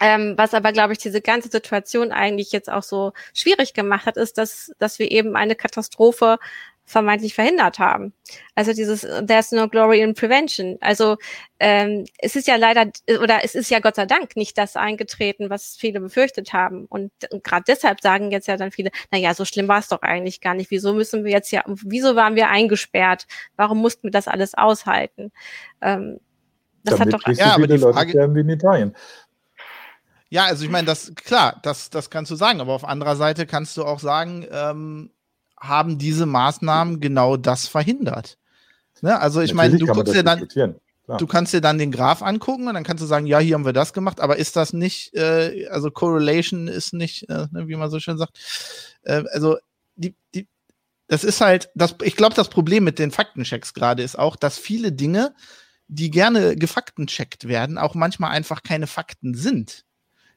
Ähm, was aber, glaube ich, diese ganze Situation eigentlich jetzt auch so schwierig gemacht hat, ist, dass, dass wir eben eine Katastrophe vermeintlich verhindert haben. Also dieses There's no glory in prevention. Also ähm, es ist ja leider oder es ist ja Gott sei Dank nicht das eingetreten, was viele befürchtet haben. Und gerade deshalb sagen jetzt ja dann viele, na ja, so schlimm war es doch eigentlich gar nicht. Wieso müssen wir jetzt ja, wieso waren wir eingesperrt? Warum mussten wir das alles aushalten? Ähm, das Damit hat doch ja, so viele Leute Frage, sterben wie in Italien. Ja, also ich meine, das klar, das, das kannst du sagen, aber auf anderer Seite kannst du auch sagen, ähm, haben diese Maßnahmen genau das verhindert. Ne? Also ich meine, du guckst dir dann, du kannst dir dann den Graph angucken und dann kannst du sagen, ja, hier haben wir das gemacht, aber ist das nicht, äh, also Correlation ist nicht, äh, ne, wie man so schön sagt, äh, also die, die, das ist halt, das, ich glaube, das Problem mit den Faktenchecks gerade ist auch, dass viele Dinge, die gerne gefaktencheckt werden, auch manchmal einfach keine Fakten sind.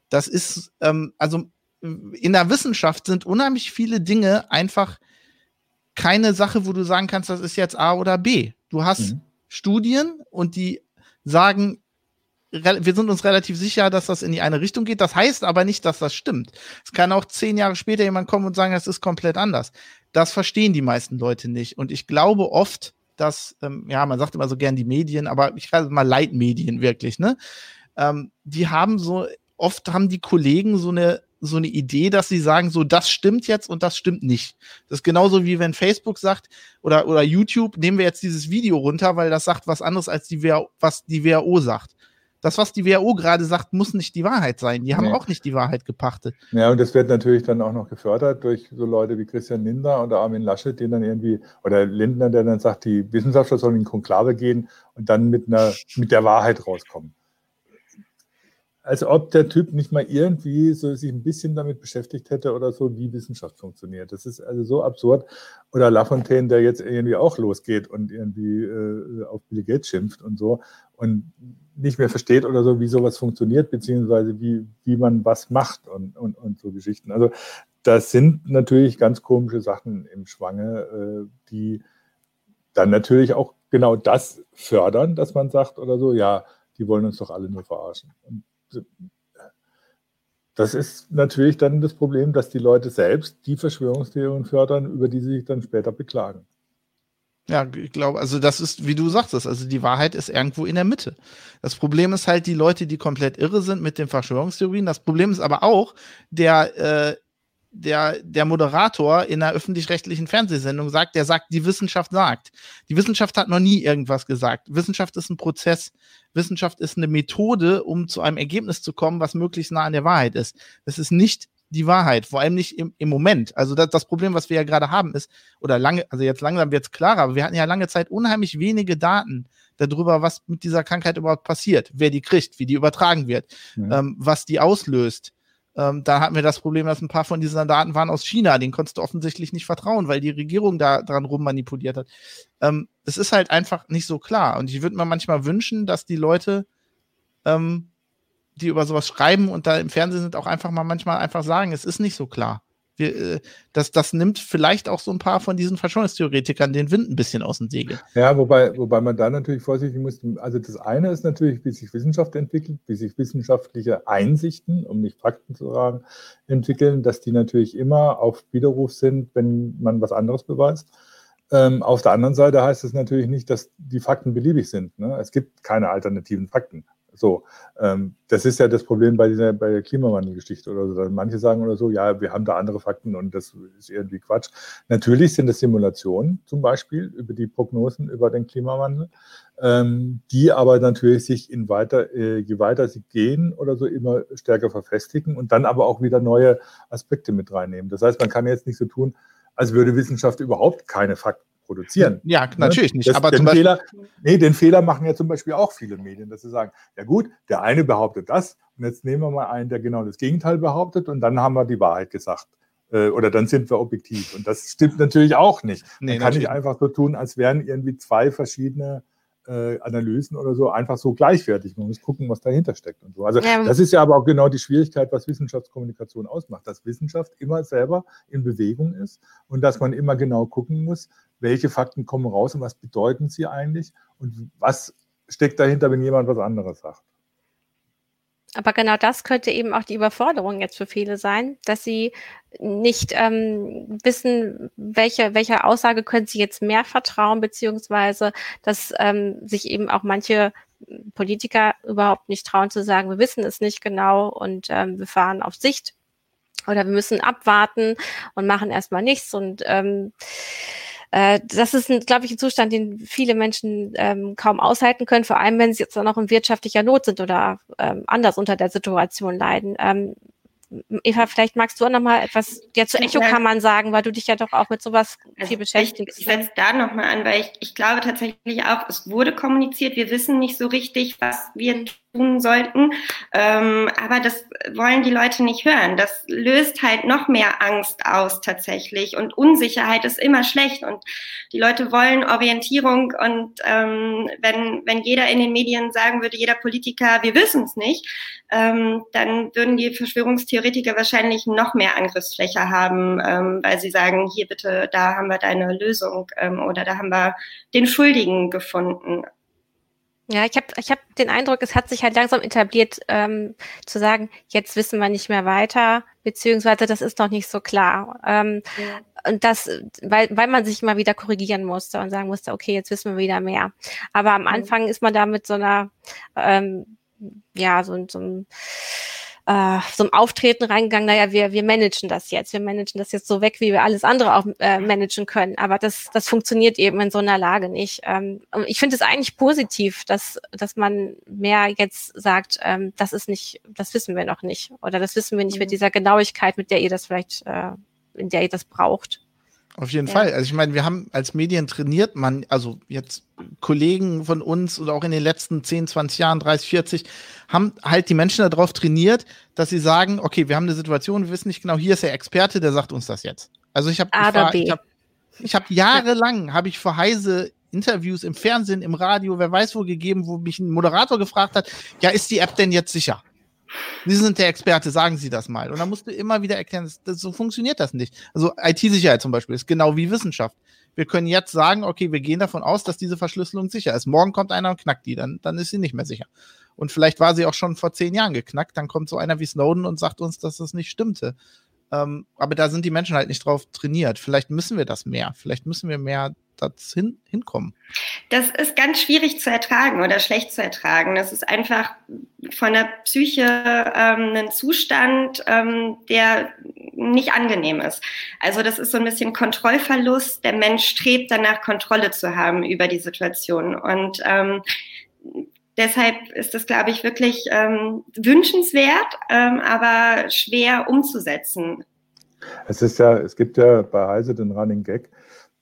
Das ist, ähm, also in der Wissenschaft sind unheimlich viele Dinge einfach keine Sache, wo du sagen kannst, das ist jetzt A oder B. Du hast mhm. Studien und die sagen, wir sind uns relativ sicher, dass das in die eine Richtung geht. Das heißt aber nicht, dass das stimmt. Es kann auch zehn Jahre später jemand kommen und sagen, das ist komplett anders. Das verstehen die meisten Leute nicht. Und ich glaube oft, dass, ähm, ja, man sagt immer so gern die Medien, aber ich sage mal Leitmedien wirklich, ne? Ähm, die haben so, oft haben die Kollegen so eine so eine Idee, dass sie sagen, so das stimmt jetzt und das stimmt nicht. Das ist genauso wie wenn Facebook sagt oder, oder YouTube, nehmen wir jetzt dieses Video runter, weil das sagt was anderes als die WHO, was die WHO sagt. Das, was die WHO gerade sagt, muss nicht die Wahrheit sein. Die haben nee. auch nicht die Wahrheit gepachtet. Ja, und das wird natürlich dann auch noch gefördert durch so Leute wie Christian Lindner oder Armin Laschet, die dann irgendwie, oder Lindner, der dann sagt, die Wissenschaftler sollen in Konklave gehen und dann mit einer, mit der Wahrheit rauskommen als ob der Typ nicht mal irgendwie so sich ein bisschen damit beschäftigt hätte oder so, wie Wissenschaft funktioniert. Das ist also so absurd. Oder Lafontaine, der jetzt irgendwie auch losgeht und irgendwie äh, auf Bill Gates schimpft und so und nicht mehr versteht oder so, wie sowas funktioniert, beziehungsweise wie, wie man was macht und, und, und so Geschichten. Also das sind natürlich ganz komische Sachen im Schwange, äh, die dann natürlich auch genau das fördern, dass man sagt oder so, ja, die wollen uns doch alle nur verarschen. Und das ist natürlich dann das Problem, dass die Leute selbst die Verschwörungstheorien fördern, über die sie sich dann später beklagen. Ja, ich glaube, also das ist, wie du sagtest, also die Wahrheit ist irgendwo in der Mitte. Das Problem ist halt die Leute, die komplett irre sind mit den Verschwörungstheorien. Das Problem ist aber auch der äh, der, der Moderator in einer öffentlich-rechtlichen Fernsehsendung sagt, der sagt, die Wissenschaft sagt. Die Wissenschaft hat noch nie irgendwas gesagt. Wissenschaft ist ein Prozess. Wissenschaft ist eine Methode, um zu einem Ergebnis zu kommen, was möglichst nah an der Wahrheit ist. Das ist nicht die Wahrheit, vor allem nicht im, im Moment. Also das, das Problem, was wir ja gerade haben, ist, oder lange, also jetzt langsam wird es klarer, aber wir hatten ja lange Zeit unheimlich wenige Daten darüber, was mit dieser Krankheit überhaupt passiert, wer die kriegt, wie die übertragen wird, ja. ähm, was die auslöst ähm, da hatten wir das Problem, dass ein paar von diesen Daten waren aus China. Den konntest du offensichtlich nicht vertrauen, weil die Regierung da dran rummanipuliert hat. Ähm, es ist halt einfach nicht so klar. Und ich würde mir manchmal wünschen, dass die Leute, ähm, die über sowas schreiben und da im Fernsehen sind, auch einfach mal manchmal einfach sagen, es ist nicht so klar. Wir, äh, das, das nimmt vielleicht auch so ein paar von diesen Verschwörungstheoretikern den Wind ein bisschen aus dem Segel. Ja, wobei, wobei man da natürlich vorsichtig muss. Also das eine ist natürlich, wie sich Wissenschaft entwickelt, wie sich wissenschaftliche Einsichten, um nicht Fakten zu sagen, entwickeln, dass die natürlich immer auf Widerruf sind, wenn man was anderes beweist. Ähm, auf der anderen Seite heißt es natürlich nicht, dass die Fakten beliebig sind. Ne? Es gibt keine alternativen Fakten. So, ähm, das ist ja das Problem bei dieser bei der Klimawandelgeschichte oder so. Manche sagen oder so, ja, wir haben da andere Fakten und das ist irgendwie Quatsch. Natürlich sind es Simulationen zum Beispiel über die Prognosen über den Klimawandel, ähm, die aber natürlich sich in weiter, äh, je weiter sie gehen oder so immer stärker verfestigen und dann aber auch wieder neue Aspekte mit reinnehmen. Das heißt, man kann jetzt nicht so tun, als würde Wissenschaft überhaupt keine Fakten produzieren. Ja, ne? natürlich nicht. Das, aber den, Fehler, nee, den Fehler machen ja zum Beispiel auch viele Medien, dass sie sagen, ja gut, der eine behauptet das und jetzt nehmen wir mal einen, der genau das Gegenteil behauptet und dann haben wir die Wahrheit gesagt. Äh, oder dann sind wir objektiv. Und das stimmt natürlich auch nicht. Man nee, kann nicht einfach so tun, als wären irgendwie zwei verschiedene äh, Analysen oder so einfach so gleichwertig. Man muss gucken, was dahinter steckt und so. Also ja. das ist ja aber auch genau die Schwierigkeit, was Wissenschaftskommunikation ausmacht, dass Wissenschaft immer selber in Bewegung ist und dass man immer genau gucken muss, welche Fakten kommen raus und was bedeuten sie eigentlich und was steckt dahinter, wenn jemand was anderes sagt. Aber genau das könnte eben auch die Überforderung jetzt für viele sein, dass sie nicht ähm, wissen, welche, welcher Aussage können sie jetzt mehr vertrauen, beziehungsweise dass ähm, sich eben auch manche Politiker überhaupt nicht trauen zu sagen, wir wissen es nicht genau und ähm, wir fahren auf Sicht oder wir müssen abwarten und machen erstmal nichts und ähm, äh, das ist, glaube ich, ein Zustand, den viele Menschen ähm, kaum aushalten können, vor allem wenn sie jetzt auch noch in wirtschaftlicher Not sind oder ähm, anders unter der Situation leiden. Ähm, Eva, vielleicht magst du auch noch mal etwas ja, zu Echokammern sagen, weil du dich ja doch auch mit sowas also viel beschäftigst. Ich, ich setze da noch mal an, weil ich, ich glaube tatsächlich auch, es wurde kommuniziert, wir wissen nicht so richtig, was wir tun sollten. Ähm, aber das wollen die Leute nicht hören. Das löst halt noch mehr Angst aus tatsächlich. Und Unsicherheit ist immer schlecht. Und die Leute wollen Orientierung. Und ähm, wenn, wenn jeder in den Medien sagen würde, jeder Politiker, wir wissen es nicht, ähm, dann würden die Verschwörungstheoretiker wahrscheinlich noch mehr Angriffsfläche haben, ähm, weil sie sagen, hier bitte, da haben wir deine Lösung ähm, oder da haben wir den Schuldigen gefunden. Ja, ich habe ich hab den Eindruck, es hat sich halt langsam etabliert, ähm, zu sagen, jetzt wissen wir nicht mehr weiter, beziehungsweise das ist noch nicht so klar. Ähm, ja. Und das, weil, weil man sich immer wieder korrigieren musste und sagen musste, okay, jetzt wissen wir wieder mehr. Aber am Anfang ist man da mit so einer, ähm, ja, so, so einem äh, so einem Auftreten reingegangen, naja, wir, wir managen das jetzt, wir managen das jetzt so weg, wie wir alles andere auch äh, managen können. Aber das, das funktioniert eben in so einer Lage nicht. Ähm, ich finde es eigentlich positiv, dass, dass man mehr jetzt sagt, ähm, das ist nicht, das wissen wir noch nicht. Oder das wissen wir nicht mhm. mit dieser Genauigkeit, mit der ihr das vielleicht, äh, in der ihr das braucht. Auf jeden ja. Fall. Also ich meine, wir haben als Medien trainiert man, also jetzt Kollegen von uns oder auch in den letzten 10, 20 Jahren, 30, 40, haben halt die Menschen darauf trainiert, dass sie sagen, okay, wir haben eine Situation, wir wissen nicht genau, hier ist der Experte, der sagt uns das jetzt. Also ich habe ich, ich hab, ich hab jahrelang habe ich vor Heise Interviews im Fernsehen, im Radio, wer weiß wo gegeben, wo mich ein Moderator gefragt hat, ja, ist die App denn jetzt sicher? Sie sind der Experte, sagen Sie das mal. Und dann musst du immer wieder erklären, das, das, so funktioniert das nicht. Also IT-Sicherheit zum Beispiel ist genau wie Wissenschaft. Wir können jetzt sagen, okay, wir gehen davon aus, dass diese Verschlüsselung sicher ist. Morgen kommt einer und knackt die, dann, dann ist sie nicht mehr sicher. Und vielleicht war sie auch schon vor zehn Jahren geknackt, dann kommt so einer wie Snowden und sagt uns, dass das nicht stimmte. Ähm, aber da sind die Menschen halt nicht drauf trainiert. Vielleicht müssen wir das mehr. Vielleicht müssen wir mehr das hin, hinkommen? Das ist ganz schwierig zu ertragen oder schlecht zu ertragen. Das ist einfach von der Psyche ähm, ein Zustand, ähm, der nicht angenehm ist. Also das ist so ein bisschen Kontrollverlust. Der Mensch strebt danach, Kontrolle zu haben über die Situation. Und ähm, deshalb ist das, glaube ich, wirklich ähm, wünschenswert, ähm, aber schwer umzusetzen. Es ist ja, es gibt ja bei Heise den Running Gag,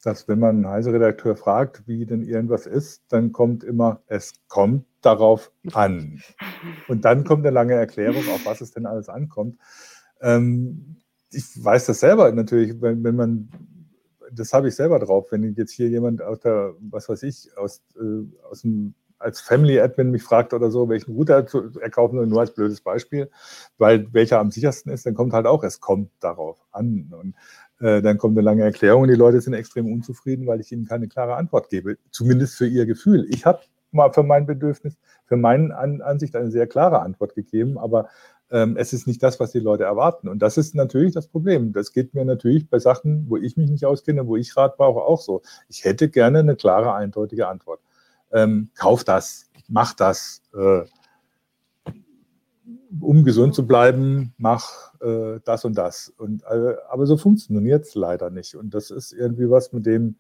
dass wenn man einen Heise-Redakteur fragt, wie denn irgendwas ist, dann kommt immer, es kommt darauf an. Und dann kommt eine lange Erklärung, auf was es denn alles ankommt. Ähm, ich weiß das selber natürlich, wenn, wenn man, das habe ich selber drauf, wenn jetzt hier jemand aus der, was weiß ich, aus, äh, aus dem als Family Admin mich fragt oder so, welchen Router zu erkaufen soll, nur als blödes Beispiel, weil welcher am sichersten ist, dann kommt halt auch, es kommt darauf an. Und dann kommt eine lange Erklärung und die Leute sind extrem unzufrieden, weil ich ihnen keine klare Antwort gebe, zumindest für ihr Gefühl. Ich habe mal für mein Bedürfnis, für meine An Ansicht eine sehr klare Antwort gegeben, aber ähm, es ist nicht das, was die Leute erwarten. Und das ist natürlich das Problem. Das geht mir natürlich bei Sachen, wo ich mich nicht auskenne, wo ich Rat brauche, auch so. Ich hätte gerne eine klare, eindeutige Antwort. Ähm, kauf das, mach das. Äh, um gesund zu bleiben, mach äh, das und das. Und, äh, aber so funktioniert es leider nicht. Und das ist irgendwie was, mit dem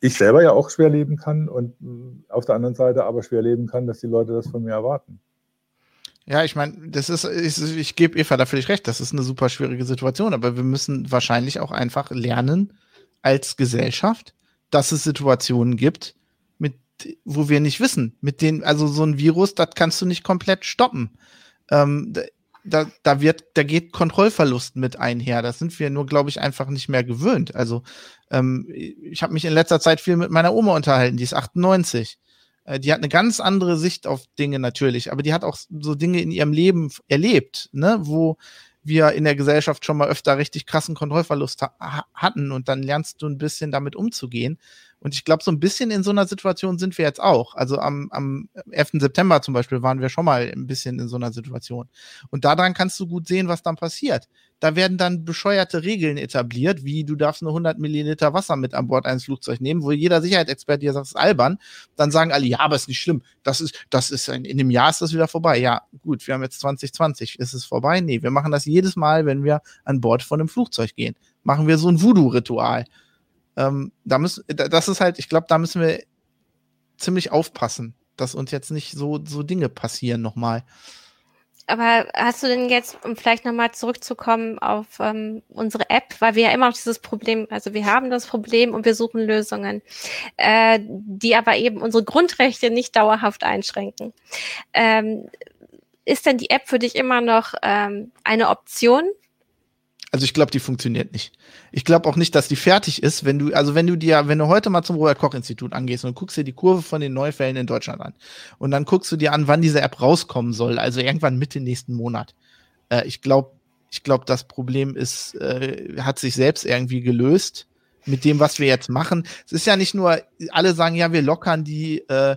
ich selber ja auch schwer leben kann und äh, auf der anderen Seite aber schwer leben kann, dass die Leute das von mir erwarten. Ja, ich meine, das ist, ich, ich gebe Eva da völlig recht, das ist eine super schwierige Situation, aber wir müssen wahrscheinlich auch einfach lernen als Gesellschaft, dass es Situationen gibt, mit, wo wir nicht wissen, mit denen, also so ein Virus, das kannst du nicht komplett stoppen ähm, da, da wird, da geht Kontrollverlust mit einher. Das sind wir nur, glaube ich, einfach nicht mehr gewöhnt. Also ähm, ich habe mich in letzter Zeit viel mit meiner Oma unterhalten, die ist 98. Äh, die hat eine ganz andere Sicht auf Dinge natürlich, aber die hat auch so Dinge in ihrem Leben erlebt, ne, wo wir in der Gesellschaft schon mal öfter richtig krassen Kontrollverlust ha hatten und dann lernst du ein bisschen damit umzugehen. Und ich glaube, so ein bisschen in so einer Situation sind wir jetzt auch. Also am, am 11. September zum Beispiel waren wir schon mal ein bisschen in so einer Situation. Und daran kannst du gut sehen, was dann passiert. Da werden dann bescheuerte Regeln etabliert, wie du darfst nur 100 Milliliter Wasser mit an Bord eines Flugzeugs nehmen, wo jeder Sicherheitsexperte dir sagt, das ist albern. Dann sagen alle, ja, aber ist nicht schlimm. Das ist, das ist ein, in einem Jahr ist das wieder vorbei. Ja, gut, wir haben jetzt 2020. Ist es vorbei? Nee, wir machen das jedes Mal, wenn wir an Bord von einem Flugzeug gehen. Machen wir so ein Voodoo-Ritual. Ähm, da müssen, das ist halt, ich glaube, da müssen wir ziemlich aufpassen, dass uns jetzt nicht so, so Dinge passieren nochmal. Aber hast du denn jetzt, um vielleicht nochmal zurückzukommen auf ähm, unsere App, weil wir ja immer noch dieses Problem, also wir haben das Problem und wir suchen Lösungen, äh, die aber eben unsere Grundrechte nicht dauerhaft einschränken. Ähm, ist denn die App für dich immer noch ähm, eine Option also ich glaube, die funktioniert nicht. Ich glaube auch nicht, dass die fertig ist, wenn du, also wenn du dir, wenn du heute mal zum Robert-Koch-Institut angehst und guckst dir die Kurve von den Neufällen in Deutschland an und dann guckst du dir an, wann diese App rauskommen soll, also irgendwann Mitte nächsten Monat. Äh, ich glaube, ich glaube, das Problem ist, äh, hat sich selbst irgendwie gelöst mit dem, was wir jetzt machen. Es ist ja nicht nur, alle sagen ja, wir lockern die, äh,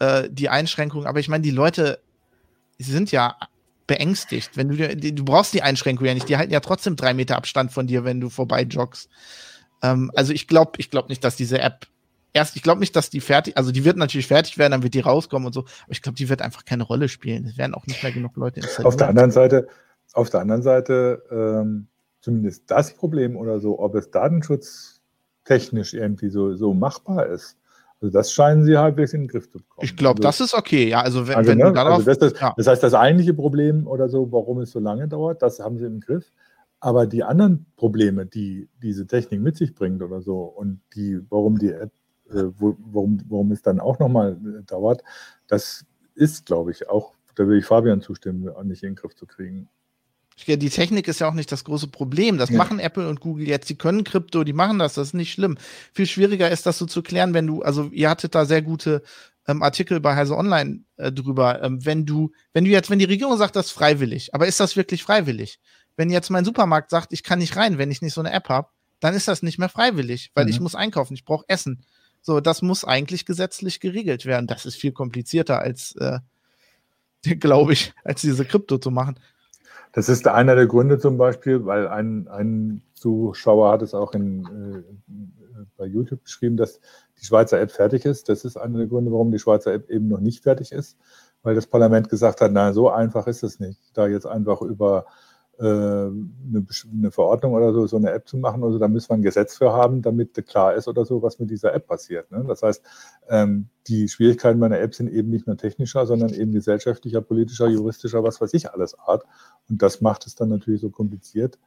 äh, die Einschränkungen, aber ich meine, die Leute sind ja beängstigt. Wenn du, du brauchst die Einschränkung ja nicht. Die halten ja trotzdem drei Meter Abstand von dir, wenn du vorbei joggst. Ähm, also ich glaube, ich glaube nicht, dass diese App erst, ich glaube nicht, dass die fertig, also die wird natürlich fertig werden, dann wird die rauskommen und so. Aber ich glaube, die wird einfach keine Rolle spielen. Es werden auch nicht mehr genug Leute installieren. Auf der anderen Seite, auf der anderen Seite ähm, zumindest das Problem oder so, ob es datenschutztechnisch irgendwie so, so machbar ist. Also das scheinen sie halbwegs in den Griff zu bekommen. Ich glaube, also, das ist okay, ja. Also wenn, also, wenn ne, darauf. Also das, das, ja. das heißt, das eigentliche Problem oder so, warum es so lange dauert, das haben sie im Griff. Aber die anderen Probleme, die diese Technik mit sich bringt oder so und die, warum die App, äh, warum, warum es dann auch nochmal äh, dauert, das ist, glaube ich, auch, da will ich Fabian zustimmen, nicht in den Griff zu kriegen. Die Technik ist ja auch nicht das große Problem. Das ja. machen Apple und Google jetzt. Die können Krypto, die machen das. Das ist nicht schlimm. Viel schwieriger ist das so zu klären, wenn du, also ihr hattet da sehr gute ähm, Artikel bei Heise Online äh, drüber. Ähm, wenn du, wenn du jetzt, wenn die Regierung sagt, das ist freiwillig, aber ist das wirklich freiwillig? Wenn jetzt mein Supermarkt sagt, ich kann nicht rein, wenn ich nicht so eine App habe, dann ist das nicht mehr freiwillig, weil mhm. ich muss einkaufen, ich brauche Essen. So, das muss eigentlich gesetzlich geregelt werden. Das ist viel komplizierter als, äh, glaube ich, als diese Krypto zu machen. Das ist einer der Gründe zum Beispiel, weil ein, ein Zuschauer hat es auch in, äh, bei YouTube geschrieben, dass die Schweizer App fertig ist. Das ist einer der Gründe, warum die Schweizer App eben noch nicht fertig ist, weil das Parlament gesagt hat, na, so einfach ist es nicht, da jetzt einfach über äh, eine, eine, Verordnung oder so, so eine App zu machen. Also da müssen wir ein Gesetz für haben, damit klar ist oder so, was mit dieser App passiert. Ne? Das heißt, ähm, die Schwierigkeiten meiner App sind eben nicht nur technischer, sondern eben gesellschaftlicher, politischer, juristischer, was weiß ich alles Art. Und das macht es dann natürlich so kompliziert.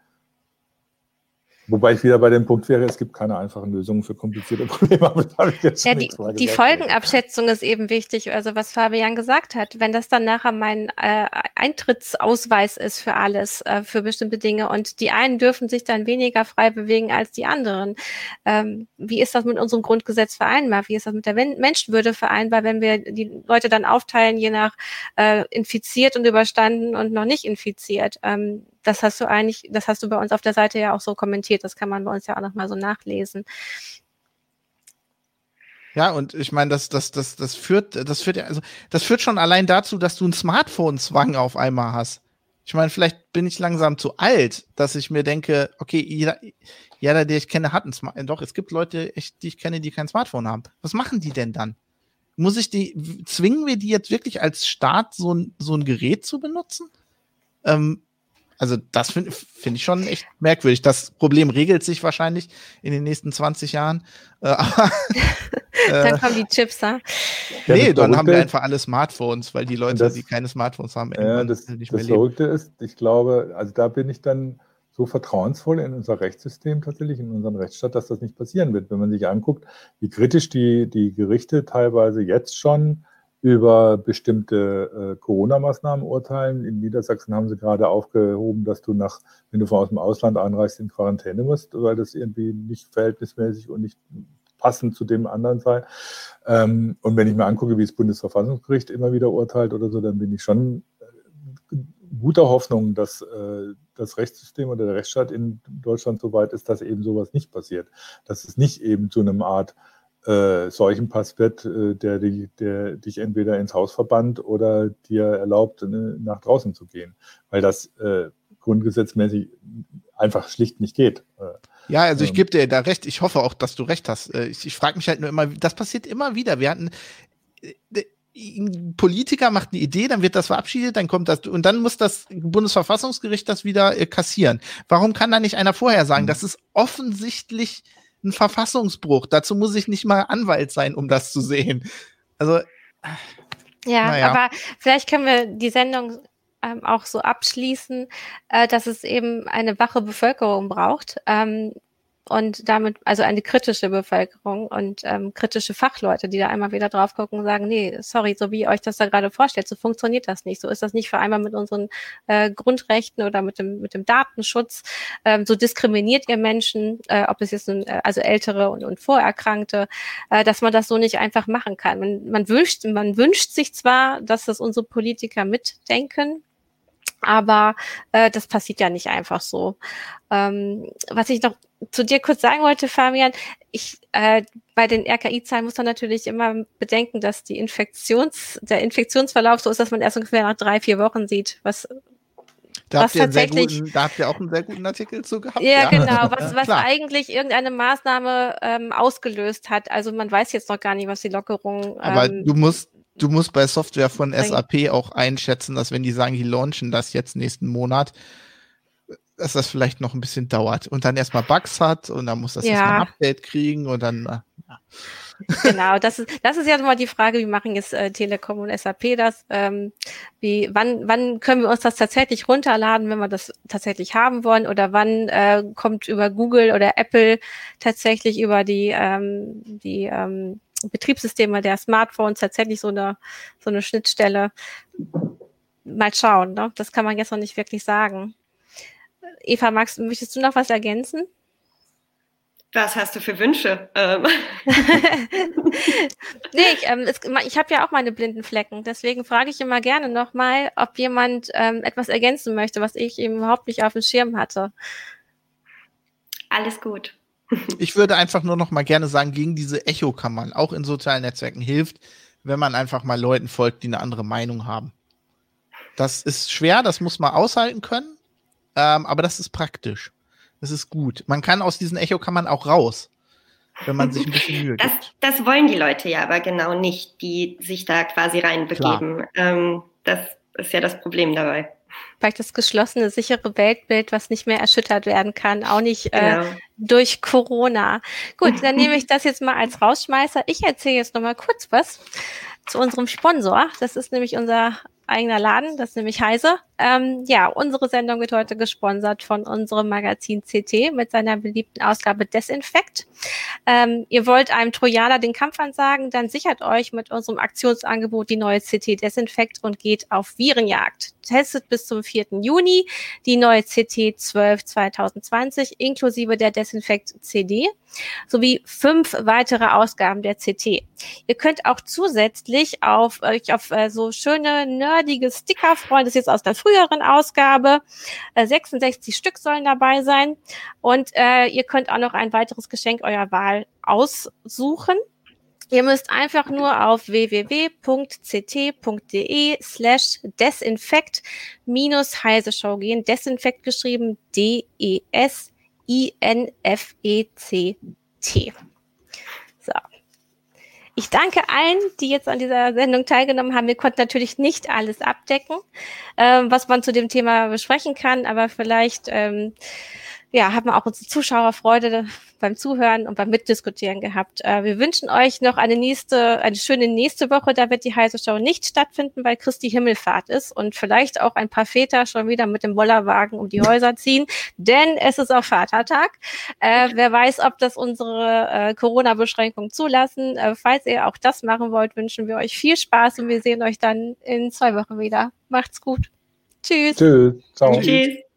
Wobei ich wieder bei dem Punkt wäre, es gibt keine einfachen Lösungen für komplizierte Probleme. ja, die, die Folgenabschätzung ist eben wichtig, also was Fabian gesagt hat. Wenn das dann nachher mein äh, Eintrittsausweis ist für alles, äh, für bestimmte Dinge und die einen dürfen sich dann weniger frei bewegen als die anderen. Ähm, wie ist das mit unserem Grundgesetz vereinbar? Wie ist das mit der Menschenwürde vereinbar, wenn wir die Leute dann aufteilen, je nach äh, infiziert und überstanden und noch nicht infiziert? Ähm, das hast du eigentlich, das hast du bei uns auf der Seite ja auch so kommentiert. Das kann man bei uns ja auch nochmal so nachlesen. Ja, und ich meine, das, das, das, das führt, das führt ja, also das führt schon allein dazu, dass du einen Smartphone-Zwang auf einmal hast. Ich meine, vielleicht bin ich langsam zu alt, dass ich mir denke, okay, jeder, jeder, der ich kenne, hat ein Smartphone. Doch, es gibt Leute, die ich kenne, die kein Smartphone haben. Was machen die denn dann? Muss ich die, zwingen wir die jetzt wirklich als Staat so ein, so ein Gerät zu benutzen? Ähm, also das finde find ich schon echt merkwürdig. Das Problem regelt sich wahrscheinlich in den nächsten 20 Jahren. Äh, dann äh, kommen die Chips, ha? Ja, nee, dann haben wir einfach alle Smartphones, weil die Leute, das, die keine Smartphones haben, ja, das, nicht mehr das Verrückte ist, ich glaube, also da bin ich dann so vertrauensvoll in unser Rechtssystem tatsächlich, in unseren Rechtsstaat, dass das nicht passieren wird. Wenn man sich anguckt, wie kritisch die, die Gerichte teilweise jetzt schon über bestimmte äh, Corona-Maßnahmen urteilen. In Niedersachsen haben sie gerade aufgehoben, dass du nach, wenn du von aus dem Ausland einreist, in Quarantäne musst, weil das irgendwie nicht verhältnismäßig und nicht passend zu dem anderen sei. Ähm, und wenn ich mir angucke, wie das Bundesverfassungsgericht immer wieder urteilt oder so, dann bin ich schon äh, guter Hoffnung, dass äh, das Rechtssystem oder der Rechtsstaat in Deutschland so weit ist, dass eben sowas nicht passiert. Dass es nicht eben zu einem Art äh, Seuchenpass wird, äh, der, der dich entweder ins Haus verbannt oder dir erlaubt, ne, nach draußen zu gehen, weil das äh, grundgesetzmäßig einfach schlicht nicht geht. Äh, ja, also ich ähm, gebe dir da recht. Ich hoffe auch, dass du recht hast. Äh, ich, ich frage mich halt nur immer, das passiert immer wieder. Wir hatten ein Politiker macht eine Idee, dann wird das verabschiedet, dann kommt das und dann muss das Bundesverfassungsgericht das wieder kassieren. Warum kann da nicht einer vorher sagen, mhm. das ist offensichtlich ein Verfassungsbruch. Dazu muss ich nicht mal Anwalt sein, um das zu sehen. Also. Ja, naja. aber vielleicht können wir die Sendung ähm, auch so abschließen, äh, dass es eben eine wache Bevölkerung braucht. Ähm, und damit, also eine kritische Bevölkerung und ähm, kritische Fachleute, die da einmal wieder drauf gucken und sagen, nee, sorry, so wie ihr euch das da gerade vorstellt, so funktioniert das nicht, so ist das nicht vereinbar mit unseren äh, Grundrechten oder mit dem, mit dem Datenschutz, ähm, so diskriminiert ihr Menschen, äh, ob es jetzt ein, äh, also Ältere und, und Vorerkrankte, äh, dass man das so nicht einfach machen kann. Man, man wünscht, man wünscht sich zwar, dass das unsere Politiker mitdenken, aber äh, das passiert ja nicht einfach so. Ähm, was ich noch zu dir kurz sagen wollte, Fabian, ich äh, bei den RKI-Zahlen muss man natürlich immer bedenken, dass die Infektions, der Infektionsverlauf so ist, dass man erst ungefähr nach drei, vier Wochen sieht, was da habt, ihr guten, da habt ihr auch einen sehr guten Artikel zu gehabt. Ja, ja. genau, was, was eigentlich irgendeine Maßnahme ähm, ausgelöst hat. Also man weiß jetzt noch gar nicht, was die Lockerung. Aber ähm, du musst du musst bei Software von SAP auch einschätzen, dass wenn die sagen, die launchen das jetzt nächsten Monat, dass das vielleicht noch ein bisschen dauert und dann erstmal Bugs hat und dann muss das ja. erstmal ein Update kriegen und dann. Ja. Genau, das ist, das ist ja immer die Frage, wie machen jetzt äh, Telekom und SAP das? Ähm, wie, wann, wann können wir uns das tatsächlich runterladen, wenn wir das tatsächlich haben wollen? Oder wann äh, kommt über Google oder Apple tatsächlich über die, ähm, die ähm, Betriebssysteme der Smartphones tatsächlich so eine, so eine Schnittstelle? Mal schauen, ne? Das kann man jetzt noch nicht wirklich sagen. Eva, Max, möchtest du noch was ergänzen? Was hast du für Wünsche? Ähm. nee, ich, ähm, es, ich habe ja auch meine blinden Flecken. Deswegen frage ich immer gerne nochmal, ob jemand ähm, etwas ergänzen möchte, was ich eben überhaupt nicht auf dem Schirm hatte. Alles gut. ich würde einfach nur noch mal gerne sagen, gegen diese Echo-Kammern, auch in sozialen Netzwerken, hilft, wenn man einfach mal Leuten folgt, die eine andere Meinung haben. Das ist schwer, das muss man aushalten können. Ähm, aber das ist praktisch. Das ist gut. Man kann aus diesen Echo-Kammern auch raus, wenn man sich ein bisschen Mühe das, gibt. Das wollen die Leute ja aber genau nicht, die sich da quasi reinbegeben. Ähm, das ist ja das Problem dabei. Vielleicht das geschlossene, sichere Weltbild, was nicht mehr erschüttert werden kann, auch nicht äh, genau. durch Corona. Gut, dann nehme ich das jetzt mal als Rausschmeißer. Ich erzähle jetzt noch mal kurz was zu unserem Sponsor. Das ist nämlich unser eigener Laden, das ist nämlich Heise. Ähm, ja, unsere Sendung wird heute gesponsert von unserem Magazin CT mit seiner beliebten Ausgabe Desinfekt. Ähm, ihr wollt einem Trojaner den Kampf ansagen, dann sichert euch mit unserem Aktionsangebot die neue CT Desinfekt und geht auf Virenjagd. Testet bis zum 4. Juni die neue CT 12 2020 inklusive der Desinfekt CD sowie fünf weitere Ausgaben der CT. Ihr könnt auch zusätzlich auf euch auf äh, so schöne nerdige Sticker freuen. Das ist jetzt aus der früheren Ausgabe. Äh, 66 Stück sollen dabei sein. Und äh, ihr könnt auch noch ein weiteres Geschenk eurer Wahl aussuchen. Ihr müsst einfach nur auf www.ct.de slash desinfekt minus heise Show gehen. Desinfekt geschrieben D-E-S-I-N-F-E-C-T. Ich danke allen, die jetzt an dieser Sendung teilgenommen haben. Wir konnten natürlich nicht alles abdecken, ähm, was man zu dem Thema besprechen kann, aber vielleicht ähm, ja, haben wir auch unsere Zuschauer Freude beim Zuhören und beim Mitdiskutieren gehabt. Äh, wir wünschen euch noch eine nächste, eine schöne nächste Woche. Da wird die heiße Show nicht stattfinden, weil Christi Himmelfahrt ist und vielleicht auch ein paar Väter schon wieder mit dem Bollerwagen um die Häuser ziehen, denn es ist auch Vatertag. Äh, wer weiß, ob das unsere äh, Corona-Beschränkungen zulassen. Äh, falls ihr auch das machen wollt, wünschen wir euch viel Spaß und wir sehen euch dann in zwei Wochen wieder. Macht's gut. Tschüss. Tschüss. Ciao. Tschüss.